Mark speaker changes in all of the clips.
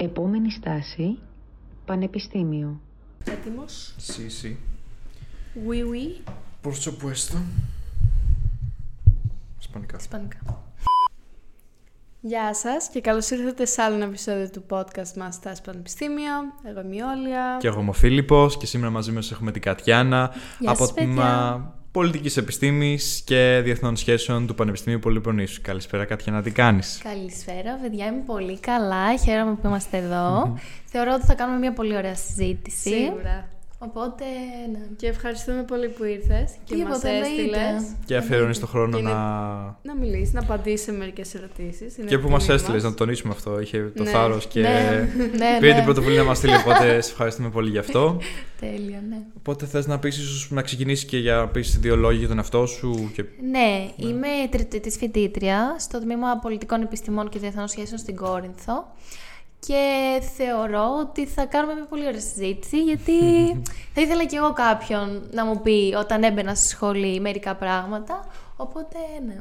Speaker 1: Επόμενη στάση, Πανεπιστήμιο.
Speaker 2: Έτοιμος;
Speaker 3: Sí, sí.
Speaker 2: Oui, oui.
Speaker 3: Por supuesto. Ισπανικά.
Speaker 2: Ισπανικά. Γεια σας και καλώς ήρθατε σε άλλο ένα επεισόδιο του podcast μας στα Πανεπιστήμιο. Εγώ είμαι η Όλια.
Speaker 3: Και εγώ είμαι ο Φίλιππος και σήμερα μαζί μας έχουμε την Κατιάνα
Speaker 2: Γεια
Speaker 3: από
Speaker 2: σας,
Speaker 3: το τμήμα
Speaker 2: παιδιά.
Speaker 3: Πολιτικής Επιστήμης και Διεθνών Σχέσεων του Πανεπιστημίου Πολυπονήσου. Καλησπέρα Κατιάνα, τι κάνεις;
Speaker 2: Καλησπέρα, παιδιά. Είμαι πολύ καλά. Χαίρομαι που είμαστε εδώ. Θεωρώ ότι θα κάνουμε μια πολύ ωραία συζήτηση.
Speaker 4: Σίγουρα.
Speaker 2: Οπότε, ναι.
Speaker 4: Και ευχαριστούμε πολύ που ήρθες και
Speaker 2: Τίποτα,
Speaker 4: μας
Speaker 2: εννοείται.
Speaker 4: έστειλες
Speaker 3: Και αφιερώνεις τον χρόνο
Speaker 4: Και είναι-
Speaker 3: να...
Speaker 4: να μιλήσεις, να απαντήσεις σε μερικές ερωτήσεις. Είναι
Speaker 3: Και που μας
Speaker 4: τιμή
Speaker 3: έστειλες, να το τονίσουμε αυτό. Είχε το
Speaker 4: Ναι.
Speaker 3: θάρρος και
Speaker 2: Ναι, ναι,
Speaker 3: πήρε
Speaker 2: ναι.
Speaker 3: την πρωτοβουλία να μας στείλει, οπότε σε ευχαριστούμε πολύ γι' αυτό.
Speaker 2: Τέλεια, ναι.
Speaker 3: Οπότε θες να πεις ίσως να ξεκινήσεις και για να πεις δύο λόγια για τον εαυτό σου και...
Speaker 2: Ναι, είμαι τριτετής φοιτήτρια στο Τμήμα Πολιτικών Επιστημών και Διεθνών Σχέσεων στην Κόρινθο και θεωρώ ότι θα κάνουμε μια πολύ ωραία συζήτηση γιατί θα ήθελα κι εγώ κάποιον να μου πει όταν έμπαινα στη σχολή μερικά πράγματα, οπότε ναι.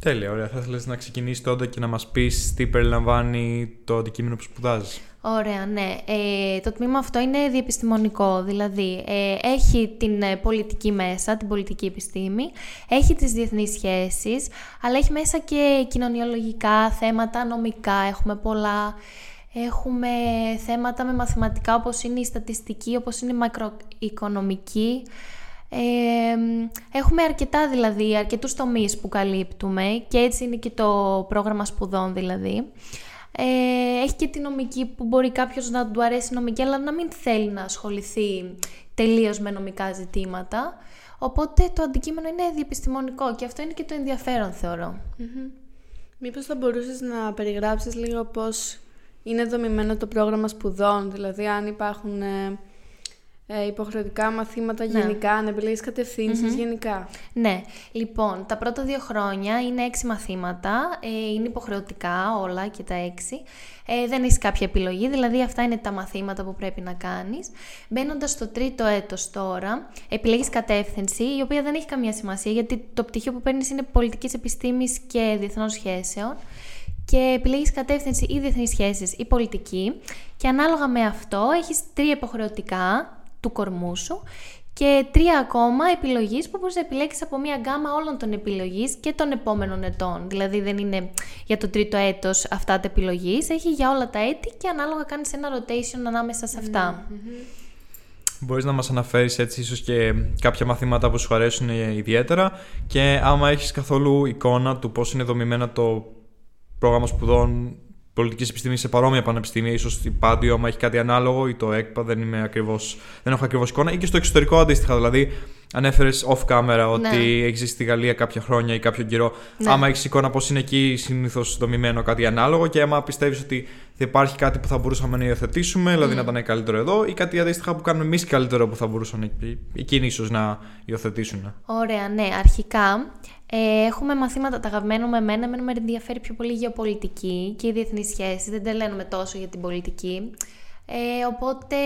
Speaker 3: Τέλεια, ωραία. Θα ήθελες να ξεκινήσεις τότε και να μας πεις τι περιλαμβάνει το αντικείμενο που σπουδάζεις;
Speaker 2: Ωραία, ναι. Ε, το τμήμα αυτό είναι διεπιστημονικό, δηλαδή ε, έχει την ε, πολιτική μέσα, την πολιτική επιστήμη, έχει τις διεθνείς σχέσεις, αλλά έχει μέσα και κοινωνιολογικά θέματα, νομικά, έχουμε πολλά. Έχουμε θέματα με μαθηματικά όπως είναι η στατιστική, όπως είναι η μακροοικονομική. Ε, έχουμε αρκετά δηλαδή, αρκετούς τομείς που καλύπτουμε και έτσι είναι και το πρόγραμμα σπουδών δηλαδή. Ε, έχει και τη νομική που μπορεί κάποιος να του αρέσει η νομική αλλά να μην θέλει να ασχοληθεί τελείως με νομικά ζητήματα. Οπότε το αντικείμενο είναι διεπιστημονικό και αυτό είναι και το ενδιαφέρον θεωρώ.
Speaker 4: Μήπως θα μπορούσες να περιγράψεις λίγο πώς είναι δομημένο το πρόγραμμα σπουδών, δηλαδή αν υπάρχουν ε, ε, υποχρεωτικά μαθήματα
Speaker 2: Ναι.
Speaker 4: γενικά, αν επιλέγεις κατευθύνσεις γενικά.
Speaker 2: Ναι, λοιπόν, τα πρώτα δύο χρόνια είναι έξι μαθήματα, ε, είναι υποχρεωτικά όλα και τα έξι. Ε, δεν έχεις κάποια επιλογή, δηλαδή αυτά είναι τα μαθήματα που πρέπει να κάνεις. Μπαίνοντας στο τρίτο έτος τώρα, επιλέγεις κατεύθυνση, η οποία δεν έχει καμία σημασία, γιατί το πτυχίο που παίρνεις είναι πολιτικής επιστήμης και διεθνών σχέσεων και επιλέγεις κατεύθυνση ή διεθνείς σχέσεις ή πολιτική και ανάλογα με αυτό έχεις τρία υποχρεωτικά του κορμού σου και τρία ακόμα επιλογής που μπορείς να επιλέξεις από μία γκάμα όλων των επιλογής και των επόμενων ετών. Δηλαδή δεν είναι για το τρίτο έτος αυτά τα επιλογής, έχει για όλα τα έτη και ανάλογα κάνεις ένα rotation ανάμεσα σε αυτά.
Speaker 3: Μπορείς να μας αναφέρεις έτσι ίσως και κάποια μαθήματα που σου αρέσουν ιδιαίτερα και άμα έχεις καθόλου εικόνα του πώς είναι δομημένα το πρόγραμμα σπουδών πολιτικής επιστήμης σε παρόμοια πανεπιστήμια, ίσως η Πάντιο άμα έχει κάτι ανάλογο ή το ΕΚΠΑ, δεν, είμαι ακριβώς, δεν έχω ακριβώς εικόνα. Ή και στο εξωτερικό αντίστοιχα, δηλαδή ανέφερες off camera ότι
Speaker 2: Ναι.
Speaker 3: έχεις ζήσει στη Γαλλία κάποια χρόνια ή κάποιο καιρό.
Speaker 2: Ναι.
Speaker 3: Άμα έχεις εικόνα πώς είναι εκεί συνήθως δομημένο κάτι ανάλογο και άμα πιστεύεις ότι θα υπάρχει κάτι που θα μπορούσαμε να υιοθετήσουμε, δηλαδή να ήταν καλύτερο εδώ, ή κάτι αντίστοιχα που κάνουμε εμείς καλύτερο που θα μπορούσαν εκεί- εκείνοι ίσως να υιοθετήσουν.
Speaker 2: Ωραία, ναι. Αρχικά ε, έχουμε μαθήματα τα αγαπημένα με εμένα. Εμένα με ενδιαφέρει πιο πολύ η γεωπολιτική και οι διεθνείς σχέσεις. Δεν τελαίνουμε τόσο για την πολιτική. Ε, οπότε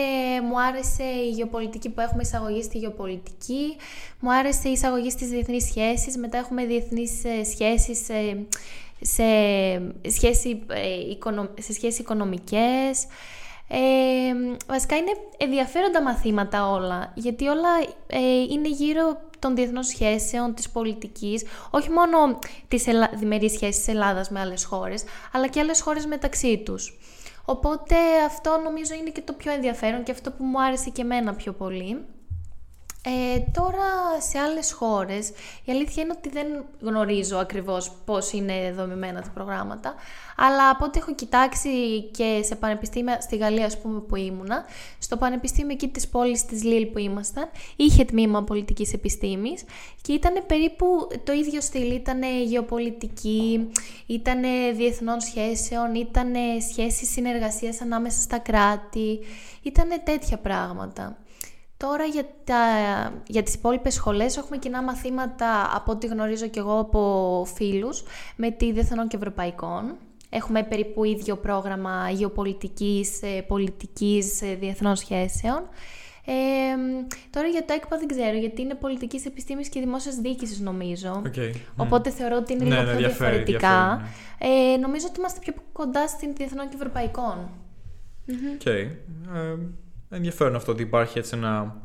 Speaker 2: μου άρεσε η γεωπολιτική που έχουμε εισαγωγή στη γεωπολιτική. Μου άρεσε η εισαγωγή στις διεθνείς σχέσεις. Μετά έχουμε διεθνείς ε, σχέσεις ε, σε, σχέση, ε, οικονο- σε σχέσεις οικονομικές. Ε, βασικά είναι ενδιαφέροντα μαθήματα όλα, γιατί όλα ε, είναι γύρω των διεθνών σχέσεων, της πολιτικής, όχι μόνο τις ελα... διμερείς σχέσεις της Ελλάδας με άλλες χώρες, αλλά και άλλες χώρες μεταξύ τους. Οπότε αυτό νομίζω είναι και το πιο ενδιαφέρον και αυτό που μου άρεσε και εμένα πιο πολύ. Ε, τώρα σε άλλες χώρες η αλήθεια είναι ότι δεν γνωρίζω ακριβώς πώς είναι δομημένα τα προγράμματα αλλά από ό,τι έχω κοιτάξει και σε πανεπιστήμια στη Γαλλία ας πούμε που ήμουνα στο πανεπιστήμιο εκεί της πόλης της Λίλ που ήμασταν είχε τμήμα πολιτικής επιστήμης και ήταν περίπου το ίδιο στυλ. Ήταν γεωπολιτική ήταν διεθνών σχέσεων ήταν σχέσεις συνεργασίας ανάμεσα στα κράτη ήταν τέτοια πράγματα Τώρα για, τα, για τις υπόλοιπες σχολές έχουμε κοινά μαθήματα από ό,τι γνωρίζω και εγώ από φίλους με τη Διεθνών και Ευρωπαϊκών. Έχουμε περίπου ίδιο πρόγραμμα γεωπολιτικής, ε, πολιτικής, ε, διεθνών σχέσεων. Ε, τώρα για το ΕΚΠΑ δεν ξέρω, γιατί είναι πολιτικής επιστήμης και δημόσιας διοίκησης νομίζω.
Speaker 3: Okay. ναι.
Speaker 2: Οπότε θεωρώ ότι είναι
Speaker 3: Ναι,
Speaker 2: λίγο
Speaker 3: ναι,
Speaker 2: πιο
Speaker 3: διαφέρει,
Speaker 2: διαφορετικά.
Speaker 3: διαφέρει,
Speaker 2: Ε, νομίζω ότι είμαστε πιο κοντά στην διεθνών και ευρωπαϊκών.
Speaker 3: Οκ. Ε, ενδιαφέρον αυτό ότι υπάρχει έτσι ένα,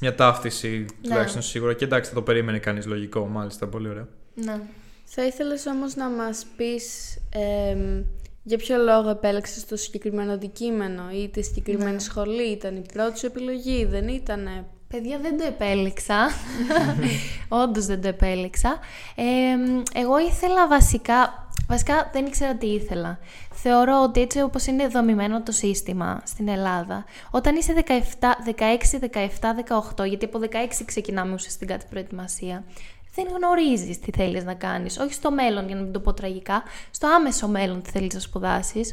Speaker 3: μια ταύτιση τουλάχιστον σίγουρα και εντάξει θα το περίμενε κανείς λογικό μάλιστα πολύ ωραία.
Speaker 2: Ναι.
Speaker 4: Θα ήθελες όμως να μας πεις εμ, για ποιο λόγο επέλεξες το συγκεκριμένο αντικείμενο ή τη συγκεκριμένη
Speaker 2: Ναι.
Speaker 4: σχολή, ήταν η πρώτη σου επιλογή, δεν ήτανε.
Speaker 2: Παιδιά δεν το επέλεξα. Όντως δεν το επέλεξα. Ε, εγώ ήθελα βασικά... Βασικά δεν ήξερα τι ήθελα. Θεωρώ ότι έτσι όπως είναι δομημένο το σύστημα στην Ελλάδα, όταν είσαι 17, 16, 17, 18, γιατί από 16 ξεκινάμε ουσιαστικά την προετοιμασία, δεν γνωρίζεις τι θέλεις να κάνεις. Όχι στο μέλλον, για να μην το πω τραγικά, στο άμεσο μέλλον τι θέλεις να σπουδάσεις.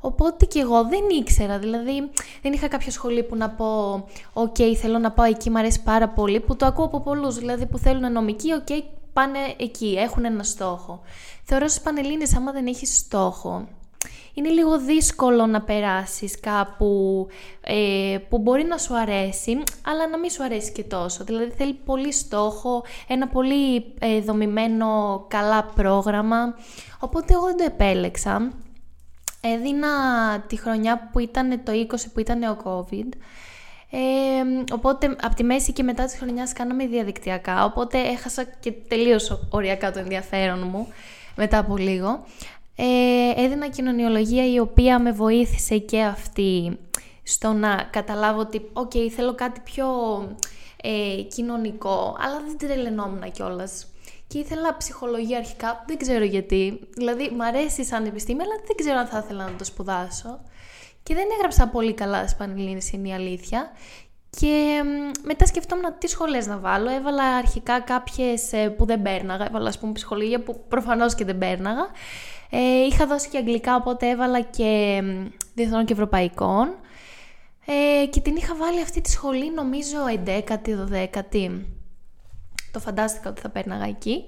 Speaker 2: Οπότε και εγώ δεν ήξερα, δηλαδή δεν είχα κάποια σχολή που να πω «ΟΚ, θέλω να πάω εκεί, μου αρέσει πάρα πολύ», που το ακούω από πολλούς, δηλαδή που θέλουν νομική, «ΟΚ, πάνε εκεί, έχουν ένα στόχο». Θεωρώ στις Πανελλήνες, άμα δεν έχεις στόχο, είναι λίγο δύσκολο να περάσεις κάπου ε, που μπορεί να σου αρέσει, αλλά να μην σου αρέσει και τόσο. Δηλαδή θέλει πολύ στόχο, ένα πολύ ε, δομημένο καλά πρόγραμμα, οπότε εγώ δεν το επέλεξα. Έδινα τη χρονιά που ήταν το 20 που ήταν ο COVID. Ε, οπότε από τη μέση και μετά της χρονιάς κάναμε διαδικτυακά, οπότε έχασα και τελείως οριακά το ενδιαφέρον μου μετά από λίγο. Ε, έδινα κοινωνιολογία η οποία με βοήθησε και αυτή στο να καταλάβω ότι οκ, θέλω κάτι πιο ε, κοινωνικό, αλλά δεν τρελαινόμουν κιόλας. Και ήθελα ψυχολογία αρχικά, δεν ξέρω γιατί. Δηλαδή, μ' αρέσει σαν επιστήμη, αλλά δεν ξέρω αν θα ήθελα να το σπουδάσω. Και δεν έγραψα πολύ καλά στις Πανελλήνιες, είναι η αλήθεια. Και μ, μετά σκεφτόμουν τι σχολές να βάλω. Έβαλα αρχικά κάποιες ε, που δεν πέρναγα. Έβαλα, ας πούμε, ψυχολογία που προφανώς και δεν πέρναγα. Ε, είχα δώσει και αγγλικά, οπότε έβαλα και μ, διεθνών και ευρωπαϊκών. Ε, και την είχα βάλει αυτή τη σχολή, νομίζω, 11η, 12η. Το φαντάστηκα ότι θα πέρναγα εκεί.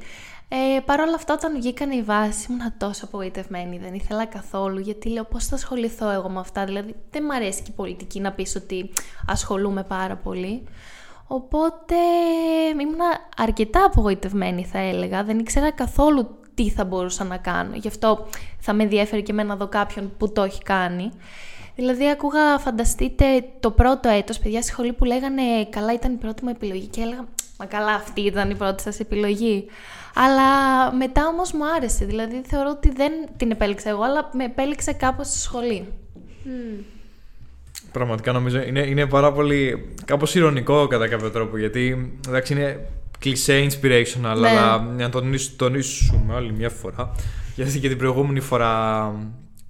Speaker 2: Ε, Παρ' όλα αυτά, όταν βγήκαν οι βάσεις, ήμουν τόσο απογοητευμένη. Δεν ήθελα καθόλου, γιατί λέω πώς θα ασχοληθώ εγώ με αυτά; Δηλαδή, δεν μ' αρέσει και η πολιτική να πεις ότι ασχολούμαι πάρα πολύ. Οπότε ήμουν αρκετά απογοητευμένη, θα έλεγα. Δεν ήξερα καθόλου τι θα μπορούσα να κάνω. Γι' αυτό θα με ενδιαφέρει και εμένα να δω κάποιον που το έχει κάνει. Δηλαδή, ακούγα, φανταστείτε, το πρώτο έτος, παιδιά στη σχολή που λέγανε καλά ήταν η πρώτη μου επιλογή και έλεγα Μα καλά, αυτή ήταν η πρώτη σας επιλογή. Αλλά μετά όμως μου άρεσε. Δηλαδή, θεωρώ ότι δεν την επέλεξα εγώ, αλλά με επέλεξε κάπως στη σχολή.
Speaker 3: Πραγματικά νομίζω είναι, είναι πάρα πολύ κάπως ηρωνικό κατά κάποιο τρόπο γιατί εντάξει είναι κλισέ inspirational
Speaker 2: Ναι.
Speaker 3: αλλά να το τονίσ- τονίσουμε άλλη μια φορά γιατί και την προηγούμενη φορά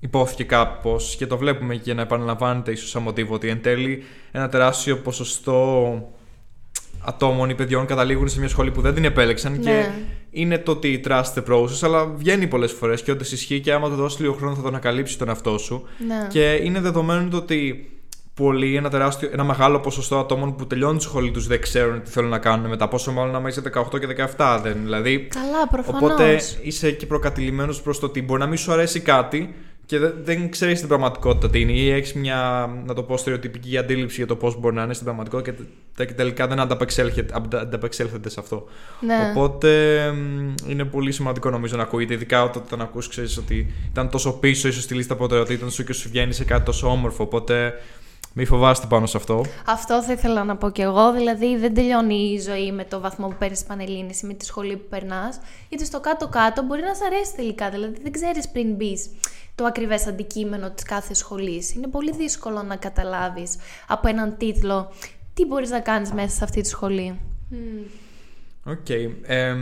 Speaker 3: υπόθηκε κάπως και το βλέπουμε και να επαναλαμβάνεται ίσως σαν μοτίβο ότι εν τέλει ένα τεράστιο ποσοστό ατόμων ή παιδιών καταλήγουν σε μια σχολή που δεν την επέλεξαν και
Speaker 2: Ναι.
Speaker 3: είναι το ότι trust the process αλλά βγαίνει πολλές φορές και όντως ισχύει και άμα το δώσεις λίγο χρόνο θα το ανακαλύψει τον εαυτό σου
Speaker 2: Ναι.
Speaker 3: και είναι δεδομένο το ότι πολλοί, ένα, τεράστιο, ένα μεγάλο ποσοστό ατόμων που τελειώνουν τη σχολή τους δεν ξέρουν τι θέλουν να κάνουν μετά. Πόσο μάλλον άμα είσαι 18 και 17, δεν. Δηλαδή,
Speaker 2: Καλά, προφανώς.
Speaker 3: οπότε είσαι και προκατηλημένος προς το ότι μπορεί να μην σου αρέσει κάτι και δεν, δεν ξέρεις την πραγματικότητα τι είναι, ή έχεις μια, να το πω, στερεοτυπική αντίληψη για το πώς μπορεί να είναι στην πραγματικότητα και τε- και τελικά δεν ανταπεξέλχεται, αντα- ανταπεξέλθεται σε αυτό.
Speaker 2: Ναι.
Speaker 3: Οπότε μ, είναι πολύ σημαντικό νομίζω να ακούγεται, ειδικά όταν, όταν ακούς ξέρεις ότι ήταν τόσο πίσω ίσως στη λίστα προτεραιοτήτων σου και σου βγαίνει σε κάτι τόσο όμορφο. Οπότε μη φοβάστε πάνω σε αυτό.
Speaker 2: Αυτό θα ήθελα να πω κι εγώ. Δηλαδή, δεν τελειώνει η ζωή με το βαθμό που παίρνεις Πανελλήνιες ή με τη σχολή που περνάς. Γιατί στο κάτω-κάτω μπορεί να σ' αρέσει τελικά. Δηλαδή, δεν ξέρεις πριν μπεις το ακριβές αντικείμενο της κάθε σχολής. Είναι πολύ δύσκολο να καταλάβεις από έναν τίτλο τι μπορείς να κάνεις μέσα σε αυτή τη σχολή.
Speaker 3: Οκ. Ε,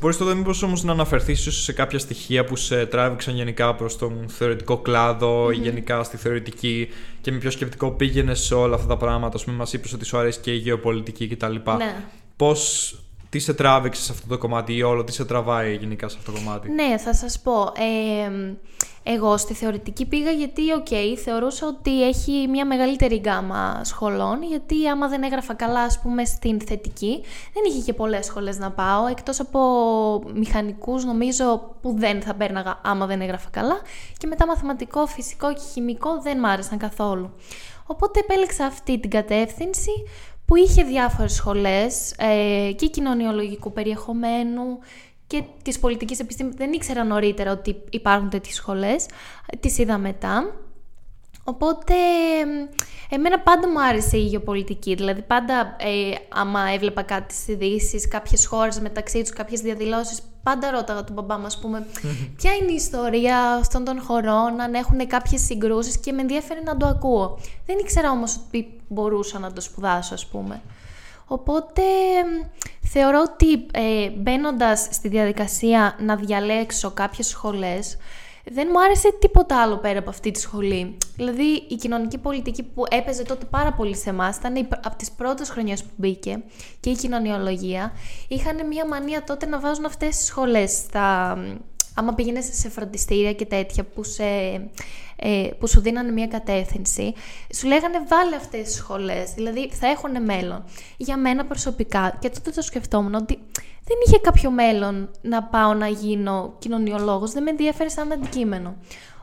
Speaker 3: μπορείς τότε μήπως όμως να αναφερθείς ίσως σε κάποια στοιχεία που σε τράβηξαν γενικά προς τον θεωρητικό κλάδο ή γενικά στη θεωρητική και με ποιο σκεπτικό πήγαινε σε όλα αυτά τα πράγματα. Ας πούμε μας είπες ότι σου αρέσει και η γεωπολιτική κτλ.
Speaker 2: Ναι.
Speaker 3: Πώς, τι σε τράβηξε σε αυτό το κομμάτι ή όλο τι σε τραβάει γενικά σε αυτό το κομμάτι;
Speaker 2: Ναι, θα σας πω. Ε, εγώ στη θεωρητική πήγα γιατί, οκ, θεωρούσα ότι έχει μια μεγαλύτερη γκάμα σχολών, γιατί άμα δεν έγραφα καλά, ας πούμε, στην θετική, δεν είχε και πολλές σχολές να πάω, εκτός από μηχανικούς, νομίζω, που δεν θα πέρναγα άμα δεν έγραφα καλά, και μετά μαθηματικό, φυσικό και χημικό δεν μ' άρεσαν καθόλου. Οπότε επέλεξα αυτή την κατεύθυνση που είχε διάφορες σχολές ε, και κοινωνιολογικού περιεχομένου και της πολιτικής επιστήμης. Δεν ήξερα νωρίτερα ότι υπάρχουν τέτοιες σχολές. Τις είδα μετά. Οπότε, εμένα πάντα μου άρεσε η γεωπολιτική. Δηλαδή, πάντα ε, άμα έβλεπα κάτι στις ειδήσεις, κάποιες χώρες μεταξύ τους, κάποιες διαδηλώσεις, πάντα ρώταγα τον μπαμπά μου, ας πούμε, ποια είναι η ιστορία αυτών των χωρών, αν έχουν κάποιες συγκρούσεις και με ενδιαφέρει να το ακούω. Δεν ήξερα όμως ότι μπορούσα να το σπουδάσω, ας πούμε. Οπότε θεωρώ ότι ε, μπαίνοντας στη διαδικασία να διαλέξω κάποιες σχολές, δεν μου άρεσε τίποτα άλλο πέρα από αυτή τη σχολή. Δηλαδή, η κοινωνική πολιτική που έπαιζε τότε πάρα πολύ σε εμάς ήταν από τις πρώτες χρονιές που μπήκε και η κοινωνιολογία. Είχαν μια μανία τότε να βάζουν αυτές τις σχολές στα. Άμα πήγαινες σε φροντιστήρια και τέτοια που, σε, ε, που σου δίνανε μια κατεύθυνση, σου λέγανε βάλε αυτές τις σχολές, δηλαδή θα έχουν μέλλον. Για μένα προσωπικά, και τότε το σκεφτόμουν ότι δεν είχε κάποιο μέλλον να πάω να γίνω κοινωνιολόγος, δεν με ενδιαφέρει σαν αντικείμενο.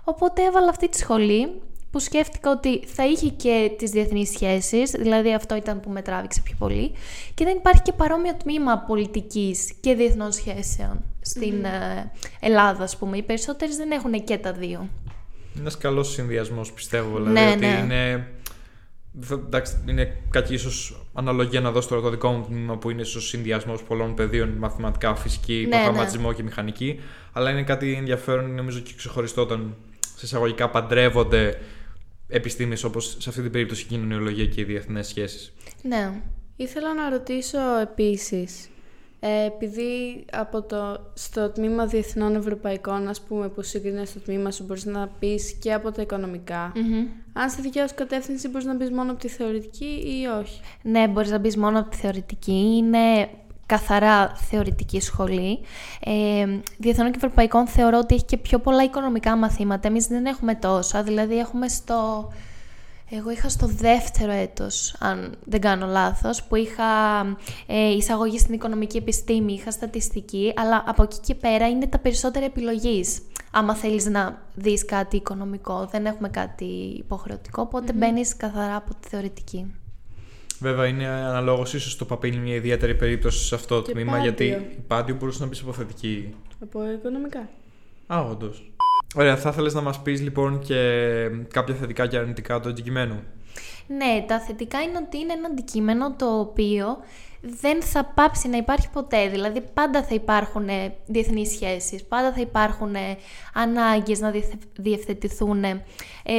Speaker 2: Οπότε έβαλα αυτή τη σχολή που σκέφτηκα ότι θα είχε και τις διεθνείς σχέσεις, δηλαδή αυτό ήταν που με τράβηξε πιο πολύ, και δεν υπάρχει και παρόμοιο τμήμα πολιτικής και διεθνών σχέσεων στην ε, Ελλάδα, ας πούμε. Οι περισσότερες δεν έχουν και τα δύο.
Speaker 3: Είναι ένας καλός συνδυασμός, πιστεύω, δηλαδή ναι, ότι ναι. είναι εντάξει, είναι κακή ίσως αναλογία να δώσω τώρα το δικό μου τμήμα που είναι ίσως συνδυασμός πολλών πεδίων, μαθηματικά, φυσική, ναι, προγραμματισμό ναι. και μηχανική. Αλλά είναι κάτι ενδιαφέρον, νομίζω και ξεχωριστό όταν σε εισαγωγικά παντρεύονται επιστήμες όπως σε αυτή την περίπτωση η κοινωνιολογία και οι διεθνές σχέσεις.
Speaker 2: Ναι.
Speaker 4: Ήθελα να ρωτήσω επίσης ε, επειδή από το, στο τμήμα διεθνών ευρωπαϊκών, ας πούμε, που συγκρίνεις στο τμήμα σου, μπορείς να πεις και από τα οικονομικά. Αν στη δικιά σου κατεύθυνση μπορείς να μπει μόνο από τη θεωρητική ή όχι;
Speaker 2: Ναι, μπορείς να μπει μόνο από τη θεωρητική. Είναι καθαρά θεωρητική σχολή. Ε, διεθνών και ευρωπαϊκών θεωρώ ότι έχει και πιο πολλά οικονομικά μαθήματα. Εμείς δεν έχουμε τόσα, δηλαδή έχουμε στο εγώ είχα στο δεύτερο έτος, αν δεν κάνω λάθος, που είχα ε, εισαγωγή στην οικονομική επιστήμη, είχα στατιστική, αλλά από εκεί και πέρα είναι τα περισσότερα επιλογής. Άμα θέλεις να δεις κάτι οικονομικό, δεν έχουμε κάτι υποχρεωτικό, οπότε mm-hmm. μπαίνεις καθαρά από τη θεωρητική.
Speaker 3: Βέβαια, είναι αναλόγως ίσως το παπίλι μια ιδιαίτερη περίπτωση σε αυτό το τμήμα, γιατί η πάντιο μπορούσε να μπεις από θετική.
Speaker 4: Από οικονομικά.
Speaker 3: Α, όντως. Ωραία, θα ήθελες να μας πεις λοιπόν και κάποια θετικά και αρνητικά του αντικειμένου;
Speaker 2: Ναι, τα θετικά είναι ότι είναι ένα αντικείμενο το οποίο δεν θα πάψει να υπάρχει ποτέ. Δηλαδή πάντα θα υπάρχουν ε, διεθνείς σχέσεις, πάντα θα υπάρχουν ε, ανάγκες να διευθετηθούν ε,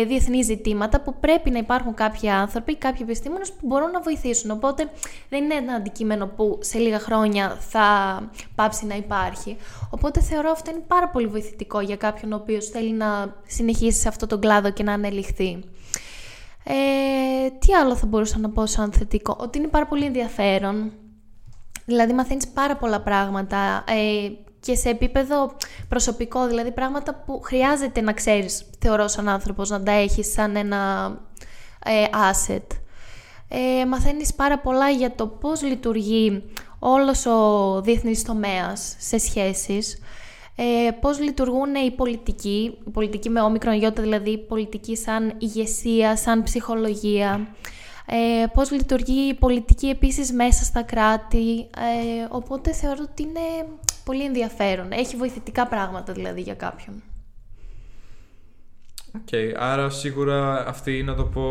Speaker 2: διεθνείς ζητήματα που πρέπει να υπάρχουν κάποιοι άνθρωποι, κάποιοι επιστήμονες που μπορούν να βοηθήσουν. Οπότε δεν είναι ένα αντικείμενο που σε λίγα χρόνια θα πάψει να υπάρχει. Οπότε θεωρώ αυτό είναι πάρα πολύ βοηθητικό για κάποιον ο οποίος θέλει να συνεχίσει σε αυτόν τον κλάδο και να ανελιχθεί. Ε, τι άλλο θα μπορούσα να πω σαν θετικό, ότι είναι πάρα πολύ ενδιαφέρον. Δηλαδή μαθαίνεις πάρα πολλά πράγματα ε, και σε επίπεδο προσωπικό, δηλαδή πράγματα που χρειάζεται να ξέρεις, θεωρώ σαν άνθρωπος, να τα έχεις σαν ένα ε, asset. Ε, μαθαίνεις πάρα πολλά για το πώς λειτουργεί όλος ο διεθνής τομέας σε σχέσεις, ε, πώς λειτουργούν οι πολιτικοί, η πολιτική με όμικρον γιώτα, δηλαδή η πολιτική σαν ηγεσία, σαν ψυχολογία, ε, πώς λειτουργεί η πολιτική επίσης μέσα στα κράτη, ε, οπότε θεωρώ ότι είναι πολύ ενδιαφέρον. Έχει βοηθητικά πράγματα δηλαδή για κάποιον.
Speaker 3: OK, okay, άρα σίγουρα αυτή να το πω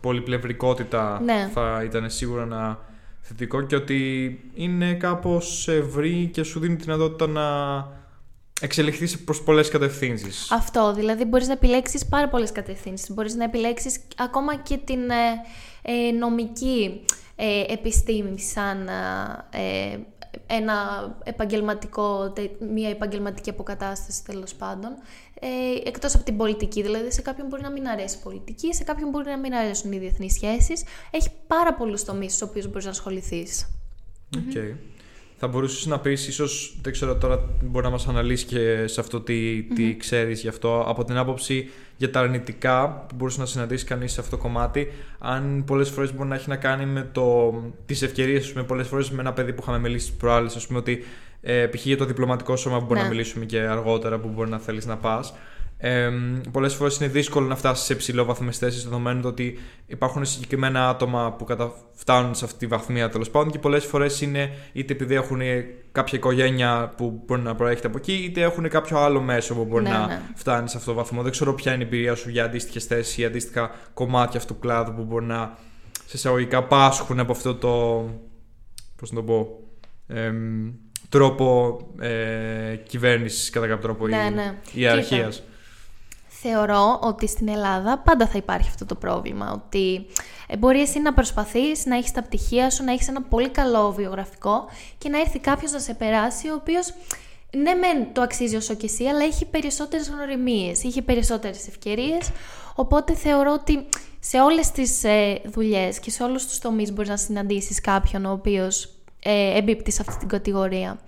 Speaker 3: πολυπλευρικότητα ναι. θα ήταν σίγουρα να θετικό και ότι είναι κάπως ευρύ και σου δίνει τη δυνατότητα να εξελιχθείς προς πολλές κατευθύνσεις.
Speaker 2: Αυτό, δηλαδή μπορείς να επιλέξεις πάρα πολλές κατευθύνσεις. Μπορείς να επιλέξεις ακόμα και την ε, ε νομική ε, επιστήμη σαν ε, ένα επαγγελματικό, μια επαγγελματική αποκατάσταση τέλος πάντων, ε, εκτός από την πολιτική. Δηλαδή σε κάποιον μπορεί να μην αρέσει η πολιτική, σε κάποιον μπορεί να μην αρέσουν οι διεθνείς σχέσεις. Έχει πάρα πολλούς τομείς στους οποίους μπορείς να ασχοληθείς.
Speaker 3: Okay. Θα μπορούσες να πεις, ίσως δεν ξέρω τώρα, μπορεί να μας αναλύσεις και σε αυτό τι, τι ξέρεις γι' αυτό, από την άποψη για τα αρνητικά που μπορούσε να συναντήσεις κανείς σε αυτό το κομμάτι, αν πολλές φορές μπορεί να έχει να κάνει με τις ευκαιρίες, με πολλές φορές με ένα παιδί που είχαμε μιλήσει προάλλες, ας πούμε, ότι ε, π.χ. για το διπλωματικό σώμα που μπορεί να ναι. μιλήσουμε και αργότερα που μπορεί να θέλεις να πας. Ε, Πολλές φορές είναι δύσκολο να φτάσεις σε υψηλόβαθμες θέσεις, δεδομένου ότι υπάρχουν συγκεκριμένα άτομα που καταφτάνουν σε αυτή τη βαθμία τέλος πάντων και πολλές φορές είναι είτε επειδή έχουν κάποια οικογένεια που μπορεί να προέρχεται από εκεί, είτε έχουν κάποιο άλλο μέσο που μπορεί
Speaker 2: Ναι,
Speaker 3: να
Speaker 2: ναι.
Speaker 3: φτάνει σε αυτό το βαθμό. Δεν ξέρω ποια είναι η εμπειρία σου για αντίστοιχες θέσεις ή αντίστοιχα κομμάτια αυτού του κλάδου που μπορεί να σε εισαγωγικά πάσχουν από αυτό το. Πώς να το πω. εμ, τρόπο ε, κυβέρνησης κατά κάποιο τρόπο
Speaker 2: Ναι,
Speaker 3: ή
Speaker 2: ναι.
Speaker 3: ιεραρχίας.
Speaker 2: Κοίτα. Θεωρώ ότι στην Ελλάδα πάντα θα υπάρχει αυτό το πρόβλημα. Ότι ε, μπορεί εσύ να προσπαθείς να έχεις τα πτυχία σου, να έχεις ένα πολύ καλό βιογραφικό και να έρθει κάποιος να σε περάσει, ο οποίος ναι μεν το αξίζει όσο και εσύ, αλλά έχει περισσότερες γνωριμίες, είχε περισσότερες ευκαιρίες, οπότε θεωρώ ότι σε όλες τις ε, δουλειές και σε όλους τους τομείς μπορείς να συναντήσεις κάποιον ο οποίος ε, εμπίπτει σε αυτή την κατηγορία.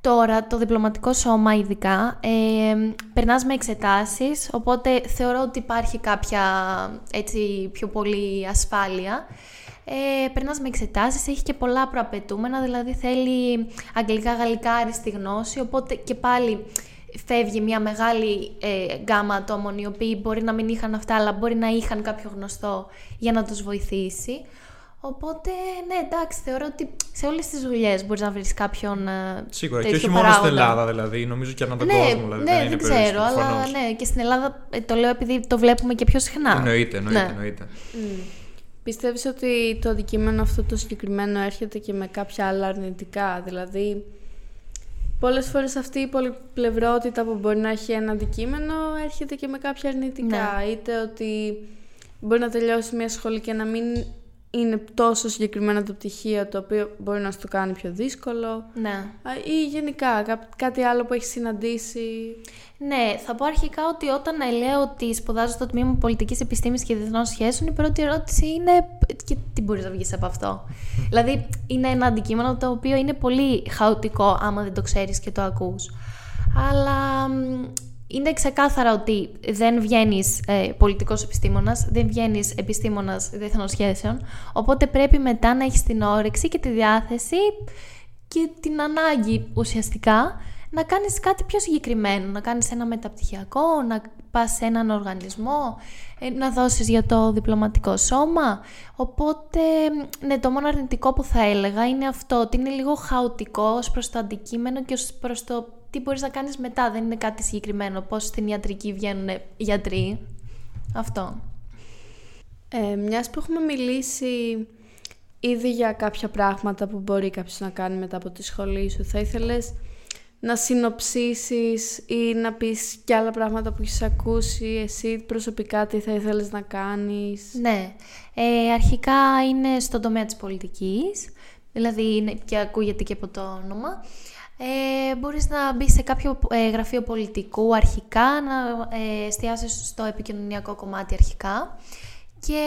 Speaker 2: Τώρα, το διπλωματικό σώμα ειδικά, ε, περνάς με εξετάσεις, οπότε θεωρώ ότι υπάρχει κάποια έτσι πιο πολύ ασφάλεια. Ε, περνάς με εξετάσεις, έχει και πολλά προαπαιτούμενα, δηλαδή θέλει αγγλικά, γαλλικά, άριστη γνώση, οπότε και πάλι φεύγει μια μεγάλη ε, γκάμα ατόμων οι οποίοι μπορεί να μην είχαν αυτά, αλλά μπορεί να είχαν κάποιο γνωστό για να τους βοηθήσει. Οπότε, ναι, εντάξει, θεωρώ ότι σε όλες τις δουλειές μπορείς να βρεις κάποιον ε,
Speaker 3: Σίγουρα. Και
Speaker 2: τέτοιο
Speaker 3: όχι μόνο στην
Speaker 2: παράγοντα.
Speaker 3: Ελλάδα, δηλαδή. Νομίζω και ανά τον
Speaker 2: ναι,
Speaker 3: κόσμο. Δηλαδή,
Speaker 2: ναι,
Speaker 3: δεν,
Speaker 2: δεν,
Speaker 3: είναι
Speaker 2: ξέρω,
Speaker 3: περιοριστικό,
Speaker 2: αλλά
Speaker 3: προφανώς.
Speaker 2: ναι, και στην Ελλάδα ε, το λέω επειδή το βλέπουμε και πιο συχνά.
Speaker 3: Εννοείται, εννοείται.
Speaker 2: Ναι.
Speaker 3: εννοείται.
Speaker 4: Πιστεύεις ότι το αντικείμενο αυτό το συγκεκριμένο έρχεται και με κάποια άλλα αρνητικά, δηλαδή πολλές φορές αυτή η πολυπλευρότητα που μπορεί να έχει ένα αντικείμενο έρχεται και με κάποια αρνητικά,
Speaker 2: Ναι.
Speaker 4: είτε ότι μπορεί να τελειώσει μια σχολή και να μην είναι τόσο συγκεκριμένα το πτυχίο το οποίο μπορεί να σου το κάνει πιο δύσκολο
Speaker 2: Ναι.
Speaker 4: Α, ή γενικά κά- κάτι άλλο που έχεις συναντήσει.
Speaker 2: Ναι, θα πω αρχικά ότι όταν ε, λέω ότι σπουδάζω στο τμήμα Πολιτικής Επιστήμης και Διεθνών Σχέσεων, η πρώτη ερώτηση είναι και τι μπορείς να βγεις από αυτό; δηλαδή, είναι ένα αντικείμενο το οποίο είναι πολύ χαοτικό άμα δεν το ξέρεις και το ακούς. Αλλά μ, είναι ξεκάθαρα ότι δεν βγαίνεις ε, πολιτικός επιστήμονας, δεν βγαίνεις επιστήμονας διεθνών σχέσεων, οπότε πρέπει μετά να έχεις την όρεξη και τη διάθεση και την ανάγκη ουσιαστικά να κάνεις κάτι πιο συγκεκριμένο, να κάνεις ένα μεταπτυχιακό, να πας σε έναν οργανισμό, ε, να δώσεις για το διπλωματικό σώμα. Οπότε, ναι, το μόνο αρνητικό που θα έλεγα είναι αυτό, ότι είναι λίγο χαοτικό ως προς το αντικείμενο και ως προς το τι μπορείς να κάνεις μετά. Δεν είναι κάτι συγκεκριμένο, πώς στην ιατρική βγαίνουν γιατροί. Αυτό.
Speaker 4: Ε, μιας που έχουμε μιλήσει ήδη για κάποια πράγματα που μπορεί κάποιος να κάνει μετά από τη σχολή σου, θα ήθελες να συνοψίσεις ή να πεις και άλλα πράγματα που έχεις ακούσει εσύ προσωπικά τι θα ήθελες να κάνεις;
Speaker 2: Ναι. Ε, αρχικά είναι στον τομέα της πολιτικής, δηλαδή είναι και ακούγεται και από το όνομα. Ε, μπορείς να μπεις σε κάποιο ε, γραφείο πολιτικού αρχικά, να ε, εστιάσεις στο επικοινωνιακό κομμάτι αρχικά και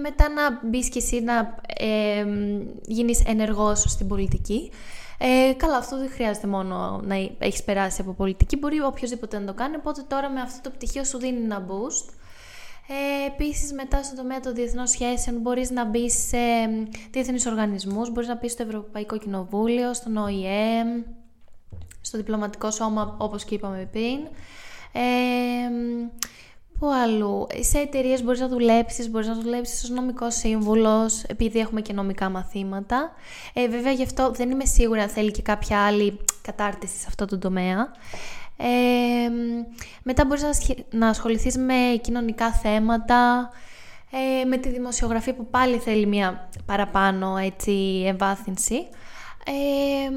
Speaker 2: μετά να μπεις και εσύ να ε, γίνεις ενεργός στην πολιτική. Ε, καλά, αυτό δεν χρειάζεται μόνο να έχεις περάσει από πολιτική, μπορεί οποιοδήποτε να το κάνει, οπότε τώρα με αυτό το πτυχίο σου δίνει ένα boost. Ε, επίσης μετά στο τομέα των διεθνών σχέσεων μπορείς να μπεις σε διεθνείς οργανισμούς, μπορείς να μπεις στο Ευρωπαϊκό Κοινοβούλιο, στον ΟΗΕ, στο διπλωματικό σώμα όπως και είπαμε πριν. Ε, Πού αλλού. Σε εταιρείες μπορείς να δουλέψεις, μπορείς να δουλέψεις ως νομικός σύμβουλος, επειδή έχουμε και νομικά μαθήματα. Ε, βέβαια, γι' αυτό δεν είμαι σίγουρη αν θέλει και κάποια άλλη κατάρτιση σε αυτό το τομέα. Ε, μετά μπορείς να, ασχε- να ασχοληθείς με κοινωνικά θέματα, ε, με τη δημοσιογραφία που πάλι θέλει μια παραπάνω έτσι, εμβάθυνση. Ε,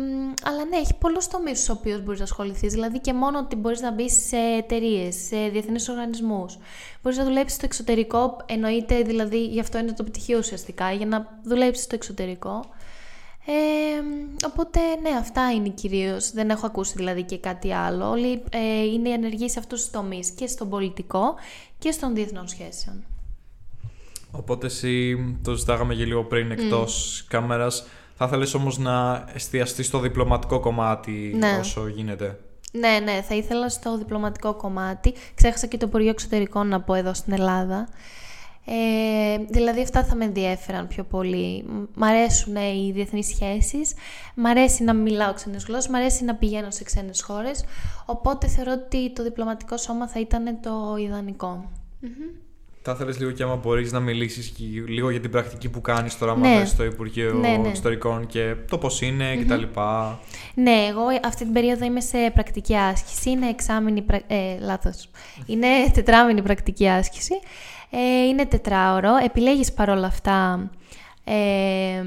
Speaker 2: αλλά ναι, έχει πολλούς τομείς στους οποίους μπορείς να ασχοληθείς. Δηλαδή και μόνο ότι μπορείς να μπεις σε εταιρείες, σε διεθνείς οργανισμούς. Μπορείς να δουλέψεις στο εξωτερικό, εννοείται δηλαδή, γι' αυτό είναι το πτυχίο ουσιαστικά, για να δουλέψεις στο εξωτερικό. Ε, οπότε ναι, αυτά είναι κυρίως. Δεν έχω ακούσει δηλαδή και κάτι άλλο. Όλοι ε, είναι ενεργοί σε αυτούς τους τομείς και στον πολιτικό και στον διεθνών σχέσεων.
Speaker 3: Οπότε εσύ το ζητάγαμε και λίγο πριν εκτός κάμερας. Θα ήθελες όμως να εστιαστείς στο διπλωματικό κομμάτι
Speaker 2: Ναι.
Speaker 3: όσο γίνεται;
Speaker 2: Ναι, ναι, θα ήθελα στο διπλωματικό κομμάτι. Ξέχασα και το Υπουργείο Εξωτερικών να πω εδώ στην Ελλάδα. Ε, δηλαδή αυτά θα με ενδιέφεραν πιο πολύ. Μ' αρέσουν οι διεθνείς σχέσεις, μ' αρέσει να μιλάω ξένες γλώσσες, μ' αρέσει να πηγαίνω σε ξένες χώρες, οπότε θεωρώ ότι το διπλωματικό σώμα θα ήταν το ιδανικο
Speaker 3: Θα ήθελε λίγο και άμα μπορείς να μιλήσεις λίγο για την πρακτική που κάνεις τώρα
Speaker 2: ναι.
Speaker 3: στο Υπουργείο
Speaker 2: ναι, ναι.
Speaker 3: Εξωτερικών και το πώς είναι mm-hmm. κτλ.
Speaker 2: Ναι, εγώ αυτή την περίοδο είμαι σε πρακτική άσκηση. Είναι εξάμηνη. Ε, λάθος. Είναι τετράμηνη πρακτική άσκηση. Ε, είναι τετράωρο. Επιλέγεις παρόλα αυτά ε,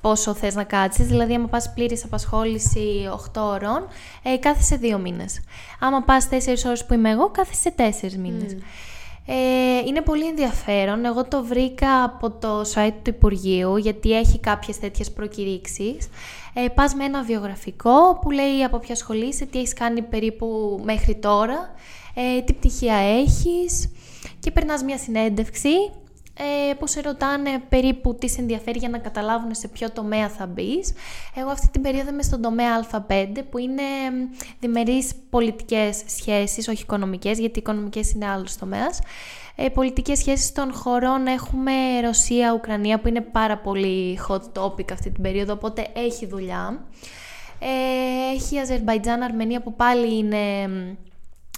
Speaker 2: πόσο θες να κάτσεις. Δηλαδή, άμα πας πλήρης απασχόληση 8 ώρων, ε, κάθεσαι 2 μήνες. Άμα πας 4 ώρες που είμαι εγώ, κάθεσαι 4 μήνες. Ε, είναι πολύ ενδιαφέρον. Εγώ το βρήκα από το site του Υπουργείου, γιατί έχει κάποιες τέτοιες προκηρύξεις. Ε, πας με ένα βιογραφικό που λέει από ποια σχολή είσαι, τι έχεις κάνει περίπου μέχρι τώρα, ε, τι πτυχία έχεις, και περνάς μια συνέντευξη ε, που σε ρωτάνε περίπου τι σε ενδιαφέρει για να καταλάβουν σε ποιο τομέα θα μπεις. Εγώ αυτή την περίοδο είμαι στον τομέα Α5 που είναι διμερείς πολιτικές σχέσεις, όχι οικονομικές γιατί οι οικονομικές είναι άλλος τομέας. Ε, πολιτικές σχέσεις των χωρών έχουμε Ρωσία, Ουκρανία που είναι πάρα πολύ hot topic αυτή την περίοδο οπότε έχει δουλειά. Ε, έχει Αζερμπαϊτζάν, Αρμενία που πάλι είναι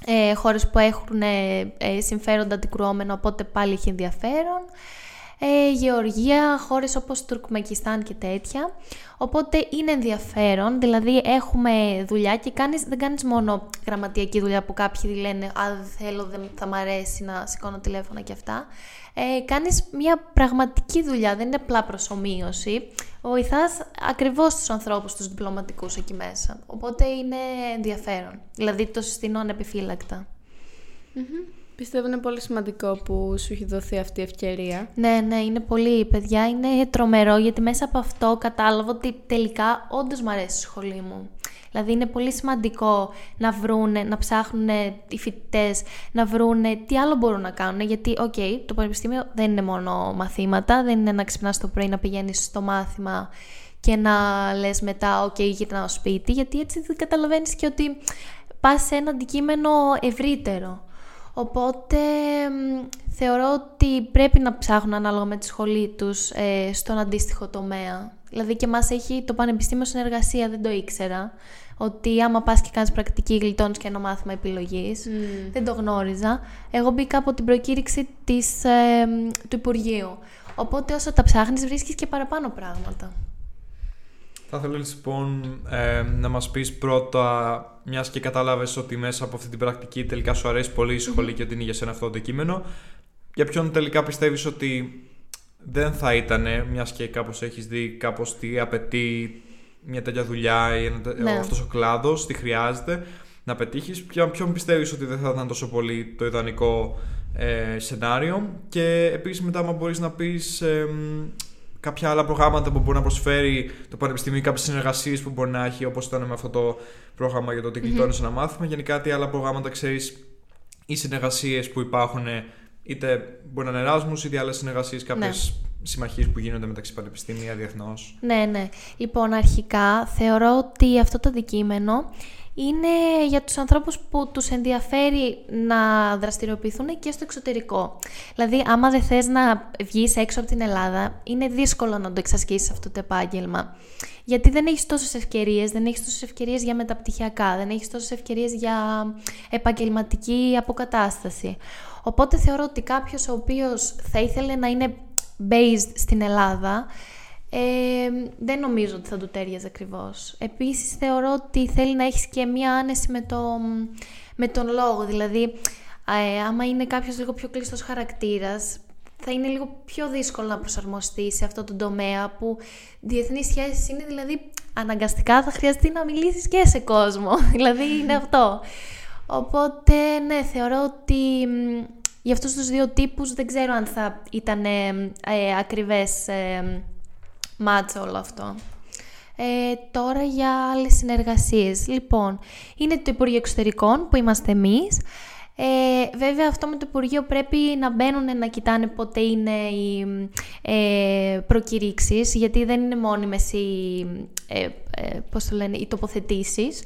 Speaker 2: ε, χώρες που έχουν ε, ε, συμφέροντα αντικρουόμενο, οπότε πάλι έχει ενδιαφέρον. Ε, Γεωργία, χώρες όπως Τουρκμεκιστάν και τέτοια. Οπότε είναι ενδιαφέρον, δηλαδή έχουμε δουλειά και κάνεις, δεν κάνεις μόνο γραμματιακή δουλειά που κάποιοι λένε «Α, δεν θέλω, δεν θα μ' αρέσει να σηκώνω τηλέφωνα και αυτά». Ε, κάνεις μια πραγματική δουλειά, δεν είναι απλά προσωμείωση. Βοηθάς ακριβώς τους ανθρώπους, τους διπλωματικούς εκεί μέσα. Οπότε είναι ενδιαφέρον. Δηλαδή το συστήνω ανεπιφύλακτα.
Speaker 4: Πιστεύω είναι πολύ σημαντικό που σου έχει δοθεί αυτή η ευκαιρία.
Speaker 2: Ναι, ναι, είναι πολύ, παιδιά, είναι τρομερό γιατί μέσα από αυτό κατάλαβα ότι τελικά όντως μου αρέσει η σχολή μου. Δηλαδή είναι πολύ σημαντικό να βρούνε, να ψάχνουν οι φοιτητές, να βρούνε τι άλλο μπορούν να κάνουν. Γιατί, οκ, το πανεπιστήμιο δεν είναι μόνο μαθήματα, δεν είναι να ξυπνάς το πρωί, να πηγαίνεις στο μάθημα και να λες μετά, οκ, γυρνάω σπίτι, γιατί έτσι δεν καταλαβαίνεις και ότι πας σε ένα αντικείμενο ευρύτερο. Οπότε θεωρώ ότι πρέπει να ψάχνουν ανάλογα με τη σχολή τους ε, στον αντίστοιχο τομέα. Δηλαδή και μας έχει το Πανεπιστήμιο Συνεργασία, δεν το ήξερα. Ότι άμα πας και κάνεις πρακτική γλιτώνεις και ένα μάθημα επιλογής. Δεν το γνώριζα. Εγώ μπήκα από την προκήρυξη της, ε, του Υπουργείου. Οπότε όσο τα ψάχνεις βρίσκεις και παραπάνω πράγματα.
Speaker 3: Θα ήθελα λοιπόν ε, να μας πεις πρώτα, μιας και κατάλαβες ότι μέσα από αυτή την πρακτική τελικά σου αρέσει πολύ η σχολη και ότι είναι για σένα αυτό το αντικείμενο, για ποιον τελικά πιστεύεις ότι δεν θα ήταν, μιας και κάπως έχεις δει κάπως τι απαιτεί μια τέτοια δουλειά ή ναι. αυτός ο κλάδος, τι χρειάζεται να πετύχεις, ποιον, ποιον πιστεύεις ότι δεν θα ήταν τόσο πολύ το ιδανικό ε, σενάριο και επίσης μετά άμα μπορείς να πεις κάποια άλλα προγράμματα που μπορεί να προσφέρει το Πανεπιστήμιο ή κάποιες συνεργασίες που μπορεί να έχει, όπως ήταν με αυτό το πρόγραμμα για το ότι κλειτώνει ένα μάθημα. Γενικά, τι άλλα προγράμματα ξέρεις ή συνεργασίες που υπάρχουν, είτε μπορεί να είναι Erasmus, είτε άλλες συνεργασίες, κάποιες ναι. συμμαχίες που γίνονται μεταξύ πανεπιστήμια διεθνώς.
Speaker 2: Ναι, ναι. Λοιπόν, αρχικά θεωρώ ότι αυτό το αντικείμενο είναι για τους ανθρώπους που τους ενδιαφέρει να δραστηριοποιηθούν και στο εξωτερικό. Δηλαδή, άμα δεν θες να βγεις έξω από την Ελλάδα, είναι δύσκολο να το εξασκήσεις αυτό το επάγγελμα. Γιατί δεν έχεις τόσες ευκαιρίες, δεν έχεις τόσες ευκαιρίες για μεταπτυχιακά, δεν έχεις τόσες ευκαιρίες για επαγγελματική αποκατάσταση. Οπότε θεωρώ ότι κάποιος ο οποίος θα ήθελε να είναι based στην Ελλάδα, ε, δεν νομίζω ότι θα του τέριαζε ακριβώς. Επίσης θεωρώ ότι θέλει να έχεις και μία άνεση με, το, με τον λόγο, δηλαδή ε, άμα είναι κάποιος λίγο πιο κλειστός χαρακτήρας, θα είναι λίγο πιο δύσκολο να προσαρμοστεί σε αυτό το τομέα που διεθνείς σχέσεις είναι δηλαδή αναγκαστικά θα χρειαστεί να μιλήσεις και σε κόσμο, δηλαδή είναι αυτό. Οπότε ναι, θεωρώ ότι για αυτούς τους δύο τύπους δεν ξέρω αν θα ήταν ε, ε ακριβές ε, μάτσα όλο αυτό. Ε, τώρα για άλλες συνεργασίες. Λοιπόν, είναι το Υπουργείο Εξωτερικών που είμαστε εμείς. Ε, βέβαια αυτό με το Υπουργείο πρέπει να μπαίνουν να κοιτάνε πότε είναι οι ε, προκηρύξεις γιατί δεν είναι μόνιμες οι, ε, ε πώς το λένε, οι τοποθετήσεις.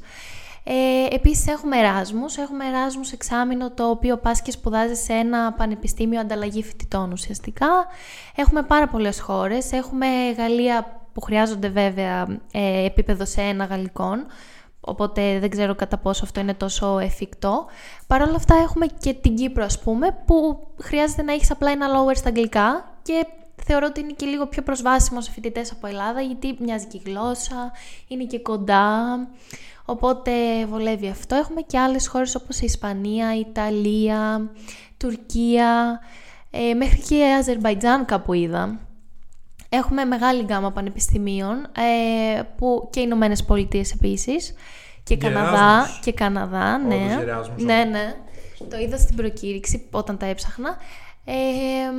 Speaker 2: Ε, επίσης έχουμε Εράσμους, έχουμε Εράσμους εξάμεινο το οποίο πας και σπουδάζει σε ένα πανεπιστήμιο ανταλλαγή φοιτητών ουσιαστικά. Έχουμε πάρα πολλές χώρες, έχουμε Γαλλία που χρειάζονται βέβαια ε, επίπεδο σε ένα γαλλικών, οπότε δεν ξέρω κατά πόσο αυτό είναι τόσο εφικτό. Παρ' όλα αυτά έχουμε και την Κύπρο ας πούμε, που χρειάζεται να έχεις απλά ένα lower στα αγγλικά και θεωρώ ότι είναι και λίγο πιο προσβάσιμο σε φοιτητές από Ελλάδα, γιατί μοιάζει και η γλώσσα, είναι και κοντά, οπότε βολεύει αυτό. Έχουμε και άλλες χώρες όπως η Ισπανία, η Ιταλία, Τουρκία, ε, μέχρι και η Αζερβαϊτζάν κάπου είδα. Έχουμε μεγάλη γκάμα πανεπιστημίων ε, που και οι Ηνωμένες Πολιτείες επίσης και Καναδά, και Καναδά, ναι. ναι, ναι. Το είδα στην προκήρυξη όταν τα έψαχνα. Ε,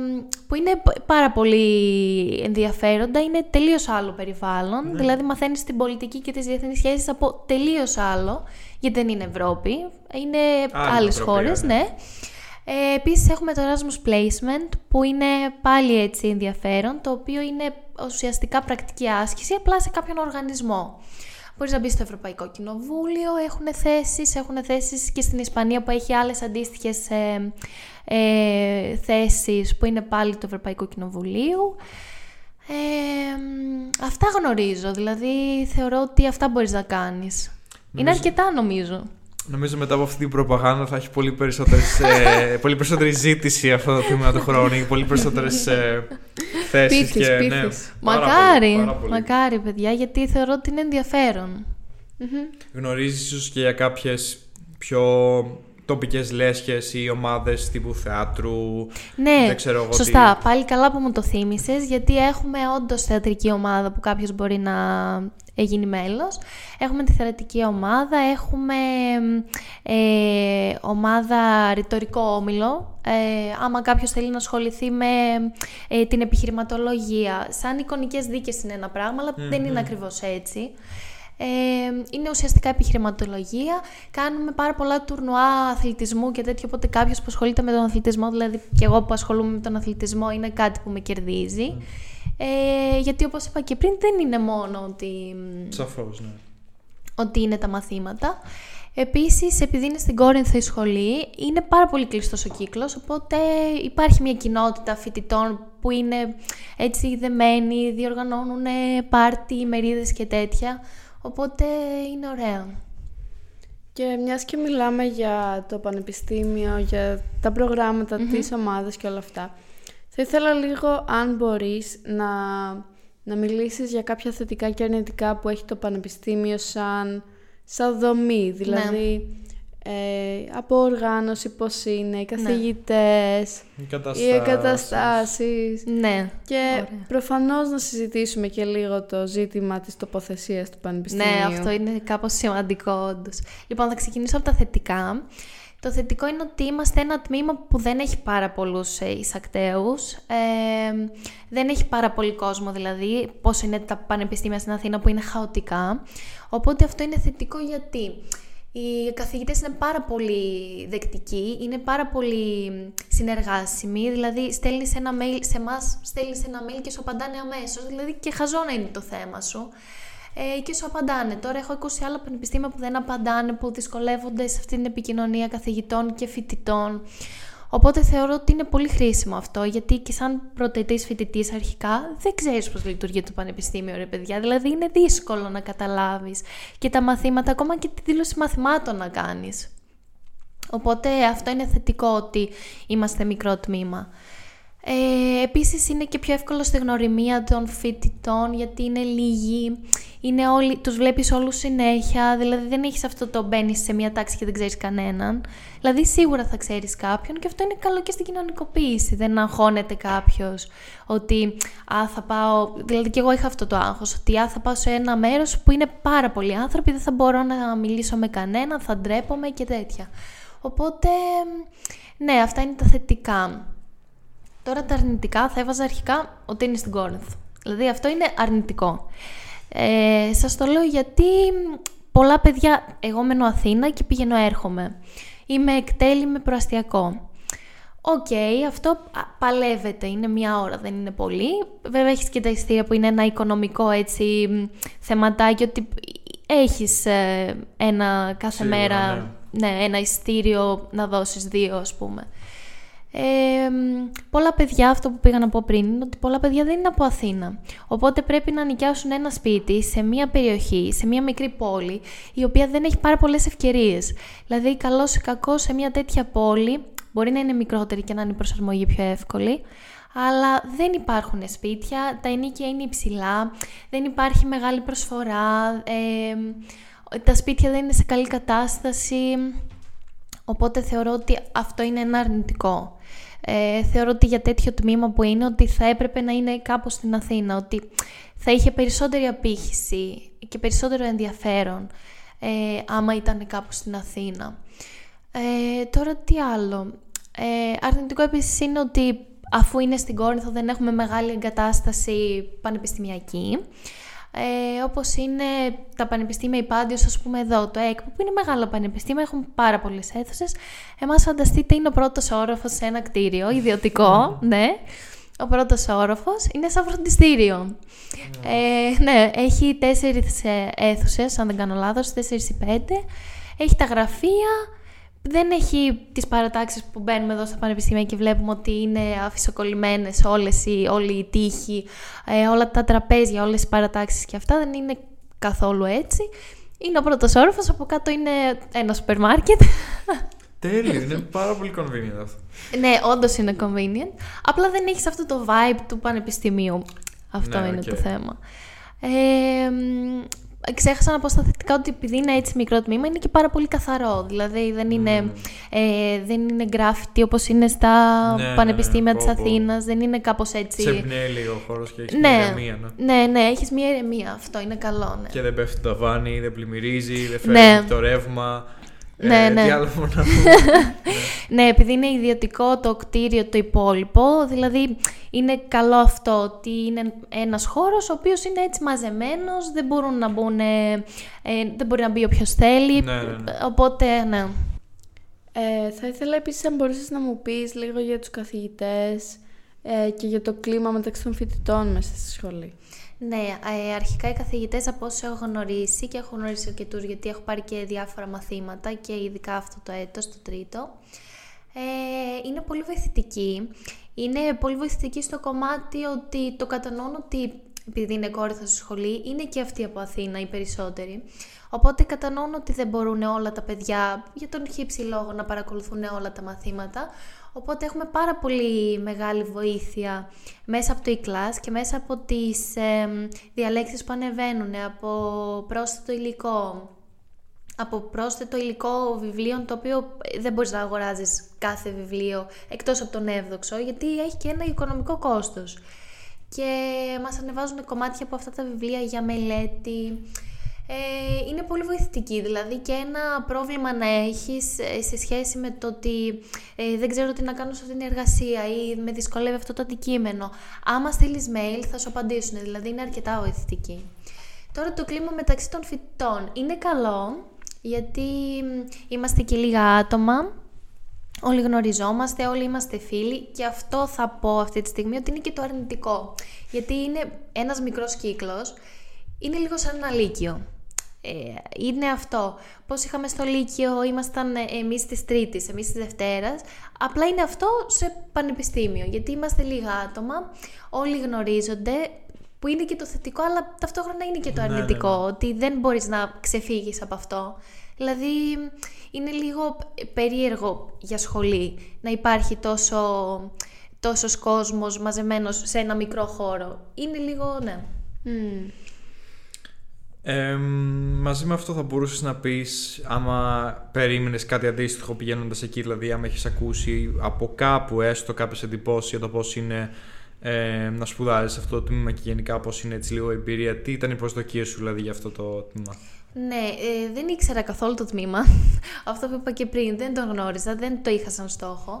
Speaker 2: που είναι πάρα πολύ ενδιαφέροντα, είναι τελείως άλλο περιβάλλον, ναι. δηλαδή μαθαίνεις την πολιτική και τις διεθνείς σχέσεις από τελείως άλλο, γιατί δεν είναι Ευρώπη, είναι Άλλη άλλες χώρες, ναι. ναι. Ε, επίσης έχουμε το Erasmus Placement που είναι πάλι έτσι ενδιαφέρον, το οποίο είναι ουσιαστικά πρακτική άσκηση απλά σε κάποιον οργανισμό. Μπορείς να μπεις στο Ευρωπαϊκό Κοινοβούλιο, έχουν θέσεις, έχουν θέσεις και στην Ισπανία που έχει άλλες αντίστοιχες ε, ε, θέσεις που είναι πάλι του Ευρωπαϊκού Κοινοβουλίου. Ε, αυτά γνωρίζω, δηλαδή θεωρώ ότι αυτά μπορείς να κάνεις. Είναι αρκετά νομίζω.
Speaker 3: Νομίζω μετά από αυτή την προπαγάνδα θα έχει πολύ, ε, πολύ περισσότερη ζήτηση αυτό το θέμα του χρόνου, πολύ περισσότερες ε, θέσεις.
Speaker 2: και, Ναι, μακάρι, μακάρι παιδιά, γιατί θεωρώ ότι είναι ενδιαφέρον.
Speaker 3: Γνωρίζεις ίσως και για κάποιες πιο τοπικές λέσχες ή ομάδες τύπου θεάτρου;
Speaker 2: Ναι, δεν ξέρω εγώ σωστά. Τι... Πάλι καλά που μου το θύμισες, γιατί έχουμε όντως θεατρική ομάδα που κάποιος μπορεί να γίνει μέλος. Έχουμε τη θεατρική ομάδα, έχουμε ε, ομάδα ρητορικό όμιλο. Ε, άμα κάποιος θέλει να ασχοληθεί με ε, την επιχειρηματολογία. Σαν εικονικές δίκες είναι ένα πράγμα, αλλά δεν είναι ακριβώς έτσι. Ε, είναι ουσιαστικά επιχειρηματολογία. Κάνουμε πάρα πολλά τουρνουά αθλητισμού και τέτοιο. Οπότε κάποιος που ασχολείται με τον αθλητισμό, δηλαδή και εγώ που ασχολούμαι με τον αθλητισμό, είναι κάτι που με κερδίζει. Ε, γιατί όπως είπα και πριν δεν είναι μόνο ότι...
Speaker 3: Σαφώς, ναι.
Speaker 2: Ότι είναι τα μαθήματα. Επίσης, επειδή είναι στην Κόρινθο η σχολή, είναι πάρα πολύ κλειστός ο κύκλος, οπότε υπάρχει μια κοινότητα φοιτητών που είναι έτσι δεμένοι, διοργανώνουν πάρτι, μερίδες και τέτοια, οπότε είναι ωραίο.
Speaker 4: Και μιας και μιλάμε για το πανεπιστήμιο, για τα προγράμματα mm-hmm. της ομάδας και όλα αυτά, θα ήθελα λίγο, αν μπορείς, να, να μιλήσεις για κάποια θετικά και αρνητικά που έχει το πανεπιστήμιο σαν, σαν δομή. Δηλαδή, ναι. ε, από οργάνωση πώς είναι, οι ναι. καθηγητές,
Speaker 3: οι
Speaker 4: εγκαταστάσεις.
Speaker 2: Ναι.
Speaker 4: Και Ωραία. προφανώς να συζητήσουμε και λίγο το ζήτημα της τοποθεσίας του πανεπιστήμιου.
Speaker 2: Ναι, αυτό είναι κάπως σημαντικό όντως. Λοιπόν, θα ξεκινήσω από τα θετικά. Το θετικό είναι ότι είμαστε ένα τμήμα που δεν έχει πάρα πολλούς ε, εισακτέους, ε, δεν έχει πάρα πολύ κόσμο δηλαδή, πώς είναι τα πανεπιστήμια στην Αθήνα που είναι χαοτικά. Οπότε αυτό είναι θετικό γιατί οι καθηγητές είναι πάρα πολύ δεκτικοί, είναι πάρα πολύ συνεργάσιμοι, δηλαδή στέλνεις ένα mail σε εμάς, στέλνεις ένα mail και σου απαντάνε αμέσως, δηλαδή και χαζόνα είναι το θέμα σου ε, και σου απαντάνε. Τώρα έχω 20 άλλα πανεπιστήμια που δεν απαντάνε, που δυσκολεύονται σε αυτή την επικοινωνία καθηγητών και φοιτητών. Οπότε θεωρώ ότι είναι πολύ χρήσιμο αυτό, γιατί και σαν πρωτοετής φοιτητής αρχικά δεν ξέρεις πώς λειτουργεί το πανεπιστήμιο, ρε παιδιά. Δηλαδή είναι δύσκολο να καταλάβεις και τα μαθήματα, ακόμα και τη δήλωση μαθημάτων να κάνεις. Οπότε αυτό είναι θετικό ότι είμαστε μικρό τμήμα. Ε, επίσης είναι και πιο εύκολο στη γνωριμία των φοιτητών γιατί είναι λίγοι, είναι όλοι, τους βλέπεις όλους συνέχεια, δηλαδή δεν έχεις αυτό το μπαίνεις σε μια τάξη και δεν ξέρεις κανέναν. Δηλαδή σίγουρα θα ξέρεις κάποιον και αυτό είναι καλό και στην κοινωνικοποίηση, δεν αγχώνεται κάποιος ότι α, θα πάω, δηλαδή και εγώ είχα αυτό το άγχος, ότι α, θα πάω σε ένα μέρος που είναι πάρα πολλοί άνθρωποι, δεν θα μπορώ να μιλήσω με κανέναν, θα ντρέπομαι και τέτοια. Οπότε, ναι, αυτά είναι τα θετικά. Τώρα τα αρνητικά θα έβαζα αρχικά ότι είναι στην Κόρινθ. Δηλαδή αυτό είναι αρνητικό. Ε, σας το λέω γιατί πολλά παιδιά, εγώ μένω Αθήνα και πηγαίνω έρχομαι. Ή με ΚΤΕΛ ή με προαστιακό. Οκ, αυτό παλεύεται, είναι μια ώρα, δεν είναι πολύ. Βέβαια έχεις και τα εισιτήρια που είναι ένα οικονομικό έτσι θεματάκι, ότι έχεις ε, ένα κάθε
Speaker 3: Σίγουρα,
Speaker 2: μέρα,
Speaker 3: ναι.
Speaker 2: ναι, ένα εισιτήριο να δώσεις δύο ας πούμε. Ε, πολλά παιδιά, αυτό που πήγα να πω πριν, είναι ότι πολλά παιδιά δεν είναι από Αθήνα. Οπότε πρέπει να νοικιάσουν ένα σπίτι σε μια περιοχή, σε μια μικρή πόλη, η οποία δεν έχει πάρα πολλές ευκαιρίες. Δηλαδή, καλός ή κακός σε μια τέτοια πόλη, μπορεί να είναι μικρότερη και να είναι η προσαρμογή πιο εύκολη, αλλά δεν υπάρχουν σπίτια, τα ενίκια είναι υψηλά, δεν υπάρχει μεγάλη προσφορά, ε, τα σπίτια δεν είναι σε καλή κατάσταση, οπότε θεωρώ ότι αυτό είναι ένα αρνητικό. Ε, θεωρώ ότι για τέτοιο τμήμα που είναι ότι θα έπρεπε να είναι κάπως στην Αθήνα, ότι θα είχε περισσότερη απήχηση και περισσότερο ενδιαφέρον ε, άμα ήταν κάπου στην Αθήνα. Ε, τώρα τι άλλο. Ε, αρνητικό επίσης είναι ότι αφού είναι στην Κόρινθο δεν έχουμε μεγάλη εγκατάσταση πανεπιστημιακή. Ε, όπως είναι τα πανεπιστήμια Υπάντιος, ας πούμε εδώ, το ΕΚΠ, που είναι μεγάλο πανεπιστήμιο, έχουν πάρα πολλές αίθουσες. Εμάς φανταστείτε είναι ο πρώτος όροφος σε ένα κτίριο, ιδιωτικό, ναι. Ο πρώτος όροφος είναι σαν φροντιστήριο. Ε, ναι, έχει τέσσερις ε, αίθουσες, αν δεν κάνω λάθος, τέσσερις ή πέντε. Έχει τα γραφεία, δεν έχει τις παρατάξεις που μπαίνουμε εδώ στα πανεπιστήμια και βλέπουμε ότι είναι αφισοκολλημένες όλες οι, όλοι οι τείχοι, ε, όλα τα τραπέζια, όλες οι παρατάξεις και αυτά. Δεν είναι καθόλου έτσι. Είναι ο πρώτος όροφος, από κάτω είναι ένα σούπερ μάρκετ.
Speaker 3: Τέλειο, είναι πάρα πολύ convenient αυτό.
Speaker 2: ναι, όντως είναι convenient. Απλά δεν έχεις αυτό το vibe του πανεπιστημίου. Αυτό
Speaker 3: Ναι,
Speaker 2: είναι
Speaker 3: οκ.
Speaker 2: το θέμα. Ε, μ, ξέχασα να πω στα θετικά ότι επειδή είναι έτσι μικρό τμήμα είναι και πάρα πολύ καθαρό. Δηλαδή δεν είναι, ε, δεν είναι γκράφιτι όπως είναι στα
Speaker 3: Ναι, ναι, ναι,
Speaker 2: πανεπιστήμια
Speaker 3: πω,
Speaker 2: της
Speaker 3: πω.
Speaker 2: Αθήνας. Δεν είναι κάπως έτσι...
Speaker 3: Σε εμπνέει λίγο ο χώρος και έχεις
Speaker 2: ναι,
Speaker 3: μια ηρεμία. Ναι.
Speaker 2: ναι, ναι, έχεις μια ηρεμία. Αυτό είναι καλό, ναι.
Speaker 3: Και δεν πέφτει το ταβάνι, δεν πλημμυρίζει, δεν φέρνει
Speaker 2: Ναι.
Speaker 3: το ρεύμα.
Speaker 2: Ναι,
Speaker 3: ε,
Speaker 2: ναι.
Speaker 3: Τι άλλο μπορώ να πούμε.
Speaker 2: Ναι, επειδή είναι ιδιωτικό το κτίριο το υπόλοιπο, δηλαδή είναι καλό αυτό ότι είναι ένας χώρος ο οποίος είναι έτσι μαζεμένος, δεν μπορούν να μπουν, ε, ε, δεν μπορεί να μπει όποιος θέλει,
Speaker 3: Ναι, ναι, ναι.
Speaker 2: οπότε ναι.
Speaker 4: Ε, θα ήθελα επίσης αν μπορούσες να μου πεις λίγο για τους καθηγητές ε, και για το κλίμα μεταξύ των φοιτητών μέσα στη σχολή.
Speaker 2: Ναι, ε, αρχικά οι καθηγητές από όσους έχω γνωρίσει και έχω γνωρίσει αρκετούς γιατί έχω πάρει και διάφορα μαθήματα και ειδικά αυτό το έτος, το τρίτο, ε, είναι πολύ βοηθητικοί. Είναι πολύ βοηθητικοί στο κομμάτι ότι το κατανοούν ότι επειδή είναι κόρυφα στη σχολή, είναι και αυτοί από Αθήνα οι περισσότεροι. Οπότε κατανοούν ότι δεν μπορούν όλα τα παιδιά για τον χύψη λόγο να παρακολουθούν όλα τα μαθήματα. Οπότε έχουμε πάρα πολύ μεγάλη βοήθεια μέσα από το e-class και μέσα από τις ε, διαλέξεις που ανεβαίνουν, από πρόσθετο υλικό, από πρόσθετο υλικό βιβλίων το οποίο δεν μπορείς να αγοράζεις κάθε βιβλίο εκτός από τον εύδοξο γιατί έχει και ένα οικονομικό κόστος. Και μας ανεβάζουν κομμάτια από αυτά τα βιβλία για μελέτη ε, είναι πολύ βοηθητική δηλαδή και ένα πρόβλημα να έχεις ε, σε σχέση με το ότι ε, δεν ξέρω τι να κάνω σε αυτήν την εργασία ή με δυσκολεύει αυτό το αντικείμενο. Άμα στείλεις mail θα σου απαντήσουν δηλαδή είναι αρκετά βοηθητική. Τώρα το κλίμα μεταξύ των φοιτητών. Είναι καλό γιατί μ, είμαστε και λίγα άτομα, όλοι γνωριζόμαστε, όλοι είμαστε φίλοι και αυτό θα πω αυτή τη στιγμή ότι είναι και το αρνητικό. Γιατί είναι ένας μικρός κύκλος, είναι λίγο σαν ένα λύκειο. Ε, είναι αυτό. Πώς είχαμε στο Λύκειο, ήμασταν ε, εμείς της Τρίτης, εμείς της Δευτέρας. Απλά είναι αυτό σε πανεπιστήμιο, γιατί είμαστε λίγα άτομα, όλοι γνωρίζονται, που είναι και το θετικό, αλλά ταυτόχρονα είναι και το
Speaker 3: Ναι, ναι,
Speaker 2: αρνητικό,
Speaker 3: ναι.
Speaker 2: ότι δεν μπορείς να ξεφύγεις από αυτό. Δηλαδή, είναι λίγο περίεργο για σχολή να υπάρχει τόσο, τόσος κόσμος μαζεμένος σε ένα μικρό χώρο. Είναι λίγο, ναι.
Speaker 4: Μμμ.
Speaker 3: Ε, μαζί με αυτό θα μπορούσες να πεις άμα περίμενες κάτι αντίστοιχο πηγαίνοντας εκεί, δηλαδή άμα έχεις ακούσει από κάπου έστω κάποιες εντυπώσεις για το πώς είναι ε, να σπουδάζεις αυτό το τμήμα και γενικά πώς είναι έτσι λίγο η εμπειρία. Τι ήταν οι προσδοκίες σου δηλαδή για αυτό το τμήμα;
Speaker 2: Ναι, ε, δεν ήξερα καθόλου το τμήμα. Αυτό που είπα και πριν, δεν το γνώριζα, δεν το είχα σαν στόχο.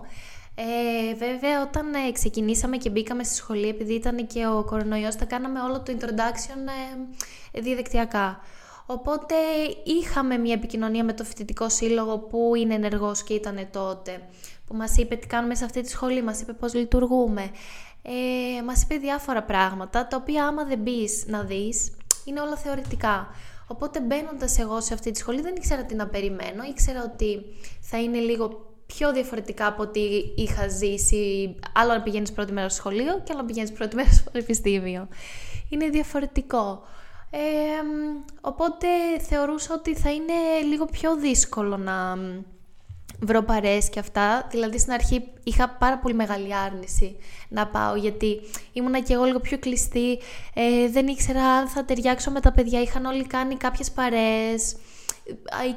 Speaker 2: Ε, βέβαια, όταν ε, ξεκινήσαμε και μπήκαμε στη σχολή, επειδή ήταν και ο κορονοϊός, τα κάναμε όλο το introduction ε, διαδικτυακά. Οπότε είχαμε μια επικοινωνία με το φοιτητικό σύλλογο που είναι ενεργός και ήταν τότε. Που μας είπε τι κάνουμε σε αυτή τη σχολή, μας είπε πώς λειτουργούμε. Ε, μας είπε διάφορα πράγματα, τα οποία άμα δεν μπεις να δεις, είναι όλα θεωρητικά. Οπότε μπαίνοντας εγώ σε αυτή τη σχολή δεν ήξερα τι να περιμένω. Ήξερα ότι θα είναι λίγο πιο διαφορετικά από ό,τι είχα ζήσει. Άλλο να πηγαίνεις πρώτη μέρα στο σχολείο και άλλο να πηγαίνεις πρώτη μέρα στο πανεπιστήμιο. Είναι διαφορετικό. Ε, οπότε θεωρούσα ότι θα είναι λίγο πιο δύσκολο να βρω παρέες και αυτά. Δηλαδή στην αρχή είχα πάρα πολύ μεγάλη άρνηση να πάω γιατί ήμουνα και εγώ λίγο πιο κλειστή. Ε, δεν ήξερα αν θα ταιριάξω με τα παιδιά. Είχαν όλοι κάνει κάποιες παρέες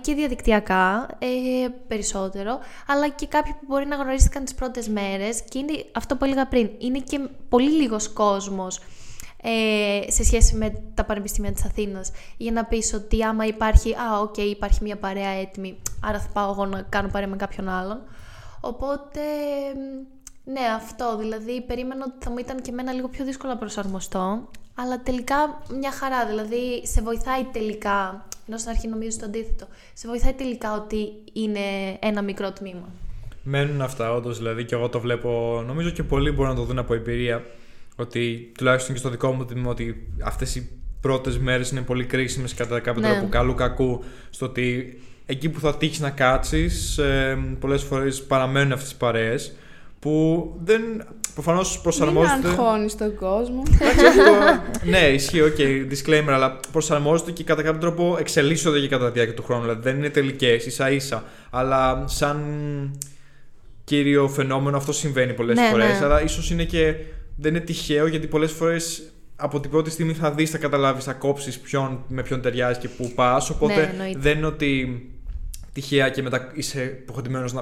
Speaker 2: και διαδικτυακά ε, περισσότερο, αλλά και κάποιοι που μπορεί να γνωρίστηκαν τις πρώτες μέρες και είναι αυτό που έλεγα πριν, είναι και πολύ λίγος κόσμος ε, σε σχέση με τα πανεπιστήμια της Αθήνας για να πεις ότι άμα υπάρχει, α, οκ, υπάρχει μια παρέα έτοιμη, άρα θα πάω εγώ να κάνω παρέα με κάποιον άλλον. Οπότε, ναι, αυτό, δηλαδή περίμενα ότι θα μου ήταν και εμένα λίγο πιο δύσκολο να προσαρμοστώ, αλλά τελικά μια χαρά, δηλαδή σε βοηθάει τελικά, ενώ στην αρχή νομίζω το αντίθετο, σε βοηθάει τελικά ότι είναι ένα μικρό τμήμα.
Speaker 3: Μένουν αυτά όντως, δηλαδή και εγώ το βλέπω, νομίζω και πολλοί μπορούν να το δουν από εμπειρία ότι τουλάχιστον και στο δικό μου τμήμα ότι αυτές οι πρώτες μέρες είναι πολύ κρίσιμες κατά κάποιο ναι. τρόπο καλού κακού στο ότι εκεί που θα τύχεις να κάτσεις ε, πολλές φορές παραμένουν αυτές τις παρέες που δεν προφανώς προσαρμόζονται...
Speaker 4: Μην αγχώνεις τον κόσμο.
Speaker 3: ναι, ισχύει, OK, okay, disclaimer, αλλά προσαρμόζονται και κατά κάποιο τρόπο εξελίσσονται και κατά τη διάρκεια του χρόνου. Δηλαδή δεν είναι τελικές, ίσα ίσα. Αλλά σαν κύριο φαινόμενο αυτό συμβαίνει πολλές ναι, φορές. Ναι. Αλλά ίσως είναι και δεν είναι τυχαίο γιατί πολλές φορές από την πρώτη στιγμή θα δεις, θα καταλάβεις, θα κόψεις με ποιον ταιριάζει και πού πας. Οπότε ναι, δεν είναι ότι τυχαία και μετά είσαι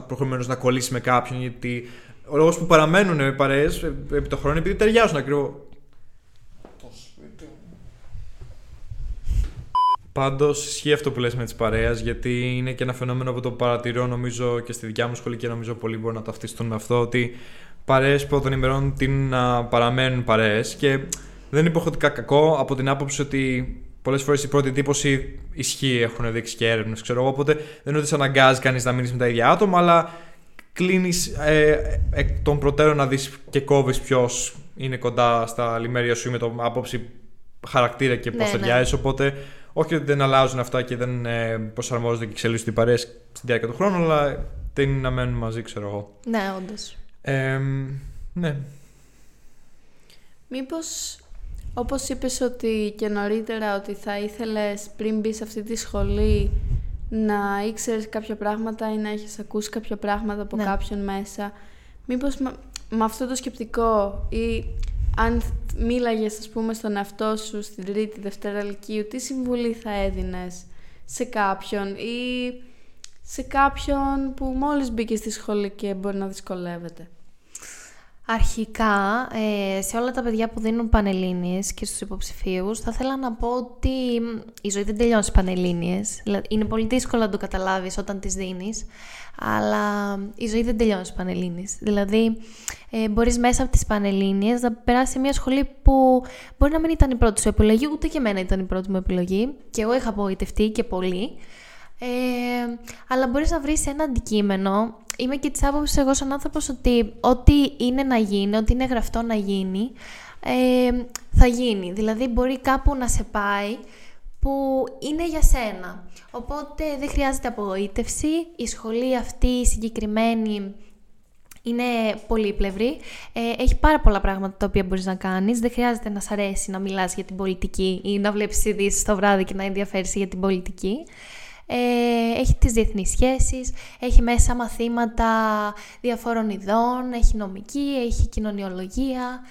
Speaker 3: προχωρημένο να κολλήσεις με κάποιον. Γιατί ο λόγος που παραμένουν οι παρέες επί το χρόνο επειδή ταιριάζουν ακριβώ. Πάντως ισχύει αυτό που λες με τις παρέες, γιατί είναι και ένα φαινόμενο που το παρατηρώ νομίζω και στη δικιά μου σχολή και νομίζω πολλοί μπορούν να ταυτιστούν με αυτό. Ότι παρέες πρώτων ημερών την να παραμένουν παρέες και δεν είναι υποχρεωτικά κακό από την άποψη ότι πολλές φορές η πρώτη εντύπωση ισχύει, έχουν δείξει και έρευνες, ξέρω εγώ. Οπότε δεν είναι ότι σε αναγκάζει κανείς να μείνεις με τα ίδια άτομα, αλλά κλείνεις ε, εκ των προτέρων να δεις και κόβεις ποιος είναι κοντά στα λιμέρια σου με το άποψη χαρακτήρα και πώς ναι, ταιριάζει. Ναι. Οπότε, όχι ότι δεν αλλάζουν αυτά και δεν ε, προσαρμόζονται και εξελίσσονται οι παρέες στη διάρκεια του χρόνου, αλλά δεν είναι να μένουν μαζί, ξέρω εγώ.
Speaker 2: Ναι, όντως.
Speaker 3: Ε, ναι.
Speaker 4: Μήπως, όπως είπες ότι και νωρίτερα ότι θα ήθελες πριν μπεις σε αυτή τη σχολή να ήξερες κάποια πράγματα ή να έχεις ακούσει κάποια πράγματα από ναι. κάποιον μέσα, μήπως με, αυτό το σκεπτικό ή αν μίλαγες ας πούμε στον εαυτό σου στην τρίτη, δευτέρα λυκείου, τι συμβουλή θα έδινες σε κάποιον ή σε κάποιον που μόλις μπήκε στη σχολή και μπορεί να δυσκολεύεται;
Speaker 2: Αρχικά, ε, σε όλα τα παιδιά που δίνουν πανελλήνιες και στους υποψηφίους, θα ήθελα να πω ότι η ζωή δεν τελειώνει στις πανελλήνιες. Είναι πολύ δύσκολο να το καταλάβεις όταν τις δίνεις, αλλά η ζωή δεν τελειώνει στις πανελλήνιες. Δηλαδή, ε, μπορείς μέσα από τις πανελλήνιες να περάσει σε μια σχολή που μπορεί να μην ήταν η πρώτη σου επιλογή, ούτε και εμένα ήταν η πρώτη μου επιλογή, και εγώ είχα απογοητευτεί και πολύ. Ε, αλλά μπορείς να βρεις ένα αντικείμενο είμαι και της άποψης εγώ σαν άνθρωπος ότι ό,τι είναι να γίνει, ό,τι είναι γραφτό να γίνει, ε, θα γίνει. Δηλαδή μπορεί κάπου να σε πάει που είναι για σένα. Οπότε δεν χρειάζεται απογοήτευση. Η σχολή αυτή η συγκεκριμένη είναι πολύπλευρη. Ε, έχει πάρα πολλά πράγματα τα οποία μπορείς να κάνεις. Δεν χρειάζεται να σ' αρέσει να μιλάς για την πολιτική ή να βλέπεις ειδήσεις το βράδυ και να ενδιαφέρεσαι για την πολιτική. Ε, έχει τις διεθνείς σχέσεις, έχει μέσα μαθήματα διαφόρων ειδών, έχει νομική, έχει κοινωνιολογία,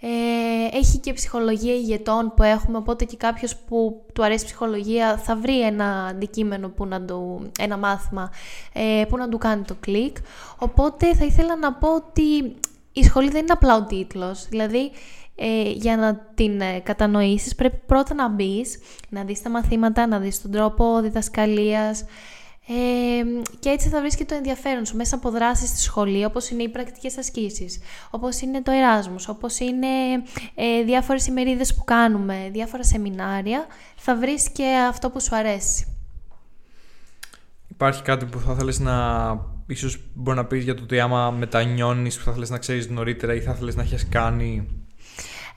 Speaker 2: ε, έχει και ψυχολογία ηγετών που έχουμε, οπότε και κάποιος που του αρέσει ψυχολογία θα βρει ένα αντικείμενο, που να του, ένα μάθημα ε, που να του κάνει το κλικ. Οπότε θα ήθελα να πω ότι η σχολή δεν είναι απλά ο τίτλος, δηλαδή ε, για να την ε, κατανοήσεις πρέπει πρώτα να μπεις, να δεις τα μαθήματα, να δεις τον τρόπο διδασκαλίας ε, και έτσι θα βρεις και το ενδιαφέρον σου μέσα από δράσεις στη σχολή όπως είναι οι πρακτικές ασκήσεις, όπως είναι το Εράσμος, όπως είναι ε, διάφορες ημερίδες που κάνουμε, διάφορα σεμινάρια, θα βρεις και αυτό που σου αρέσει.
Speaker 3: Υπάρχει κάτι που θα θέλεις να ίσως μπορεί να πεις για το ότι άμα μετανιώνεις που θα θέλεις να ξέρεις νωρίτερα ή θα θέλεις να έχεις κάνει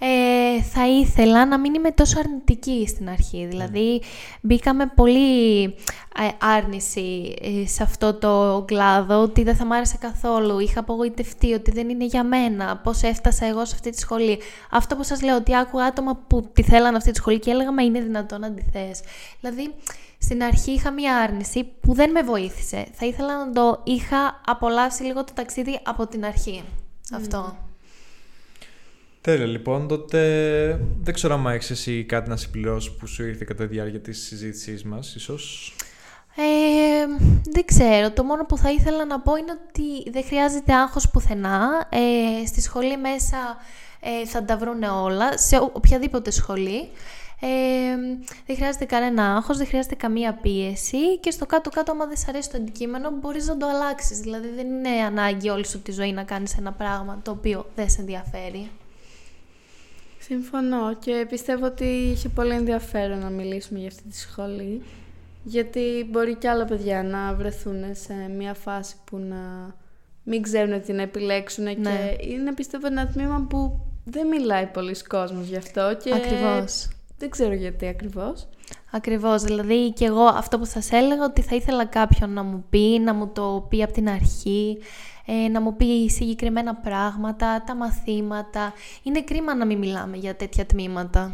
Speaker 2: ε, θα ήθελα να μην είμαι τόσο αρνητική στην αρχή. Δηλαδή, μπήκα με πολύ ε, άρνηση ε, σε αυτό το κλάδο, ότι δεν θα μ' άρεσε καθόλου, είχα απογοητευτεί, ότι δεν είναι για μένα, πώς έφτασα εγώ σε αυτή τη σχολή. Αυτό που σας λέω, ότι άκουγα άτομα που τη θέλαν αυτή τη σχολή και έλεγα, μα είναι δυνατόν να τη θες. Δηλαδή, στην αρχή είχα μία άρνηση που δεν με βοήθησε. Θα ήθελα να το είχα απολαύσει λίγο το ταξίδι από την αρχή. Αυτό.
Speaker 3: Τέλεια, λοιπόν. Τότε δεν ξέρω αν έχεις εσύ κάτι να συμπληρώσεις που σου ήρθε κατά τη διάρκεια της συζήτησής μας, ίσως.
Speaker 2: Ε, δεν ξέρω. Το μόνο που θα ήθελα να πω είναι ότι δεν χρειάζεται άγχος πουθενά. Ε, στη σχολή μέσα ε, θα τα βρούνε όλα, σε οποιαδήποτε σχολή. Ε, δεν χρειάζεται κανένα άγχος, δεν χρειάζεται καμία πίεση και στο κάτω-κάτω, άμα δεν σε αρέσει το αντικείμενο, μπορείς να το αλλάξεις. Δηλαδή δεν είναι ανάγκη όλη σου τη ζωή να κάνεις ένα πράγμα το οποίο δεν σε ενδιαφέρει.
Speaker 4: Συμφωνώ και πιστεύω ότι είχε πολύ ενδιαφέρον να μιλήσουμε για αυτή τη σχολή γιατί μπορεί και άλλα παιδιά να βρεθούν σε μια φάση που να μην ξέρουν τι να επιλέξουν ναι. και είναι πιστεύω ένα τμήμα που δεν μιλάει πολλοί κόσμος γι' αυτό και
Speaker 2: Ακριβώς.
Speaker 4: δεν ξέρω γιατί ακριβώς.
Speaker 2: Ακριβώς, δηλαδή και εγώ αυτό που σας έλεγα ότι θα ήθελα κάποιον να μου πει, να μου το πει από την αρχή, ε, να μου πει συγκεκριμένα πράγματα, τα μαθήματα. Είναι κρίμα να μην μιλάμε για τέτοια τμήματα.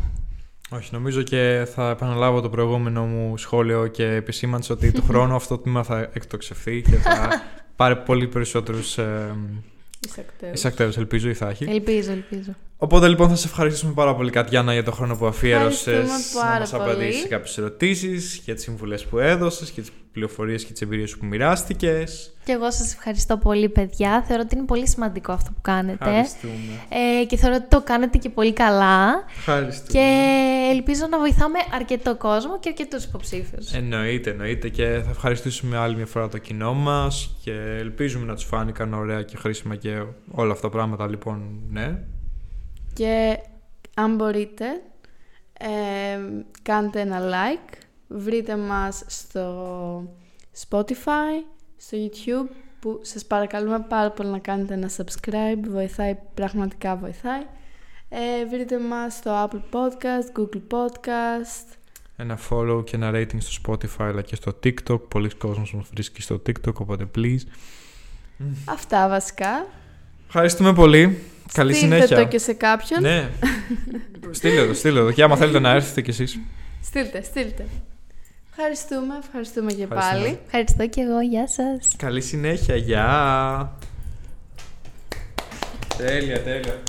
Speaker 3: Όχι, νομίζω και θα επαναλάβω το προηγούμενο μου σχόλιο και επισήμανση ότι το χρόνο αυτό το τμήμα θα εκτοξευθεί και θα πάρει πολύ περισσότερους ε, εισακτέους. ελπίζω ή θα έχει.
Speaker 2: Ελπίζω, ελπίζω.
Speaker 3: Οπότε λοιπόν θα σε ευχαριστήσουμε πάρα πολύ Κατιάνα για το χρόνο που αφιέρωσες να μας απαντήσεις σε κάποιες ερωτήσεις, για τις συμβουλές που έδωσες, για τις πληροφορίες και τις εμπειρίες που μοιράστηκες.
Speaker 2: Και εγώ σας ευχαριστώ πολύ, παιδιά. Θεωρώ ότι είναι πολύ σημαντικό αυτό που κάνετε.
Speaker 3: Ευχαριστούμε.
Speaker 2: Ε, και θεωρώ ότι το κάνετε και πολύ καλά.
Speaker 3: Ευχαριστούμε.
Speaker 2: Και ελπίζω να βοηθάμε αρκετό κόσμο και αρκετούς υποψήφιους.
Speaker 3: Εννοείται, εννοείται. Και θα ευχαριστήσουμε άλλη μια φορά το κοινό μας και ελπίζουμε να τους φάνηκαν ωραία και χρήσιμα και όλα αυτά τα πράγματα. Λοιπόν, ναι.
Speaker 4: Και αν μπορείτε, ε, κάντε ένα like, βρείτε μας στο Spotify, στο YouTube, που σας παρακαλούμε πάρα πολύ να κάνετε ένα subscribe, βοηθάει, πραγματικά βοηθάει. Ε, βρείτε μας στο Apple Podcast, Google Podcast.
Speaker 3: Ένα follow και ένα rating στο Spotify αλλά και στο TikTok. Πολλοί κόσμος μας βρίσκει στο TikTok, οπότε please.
Speaker 4: Αυτά βασικά.
Speaker 3: Ευχαριστούμε πολύ. Καλή
Speaker 4: Στείλτε
Speaker 3: συνέχεια.
Speaker 4: το και σε κάποιον.
Speaker 3: Ναι. στείλτε το, στείλτε το. Και άμα θέλετε να έρθετε κι εσείς.
Speaker 4: Στείλτε, στείλτε. Ευχαριστούμε, ευχαριστούμε και
Speaker 3: Ευχαριστούμε.
Speaker 4: πάλι.
Speaker 2: Ευχαριστώ και εγώ. Γεια σας.
Speaker 3: Καλή συνέχεια. Γεια. Τέλεια, τέλεια.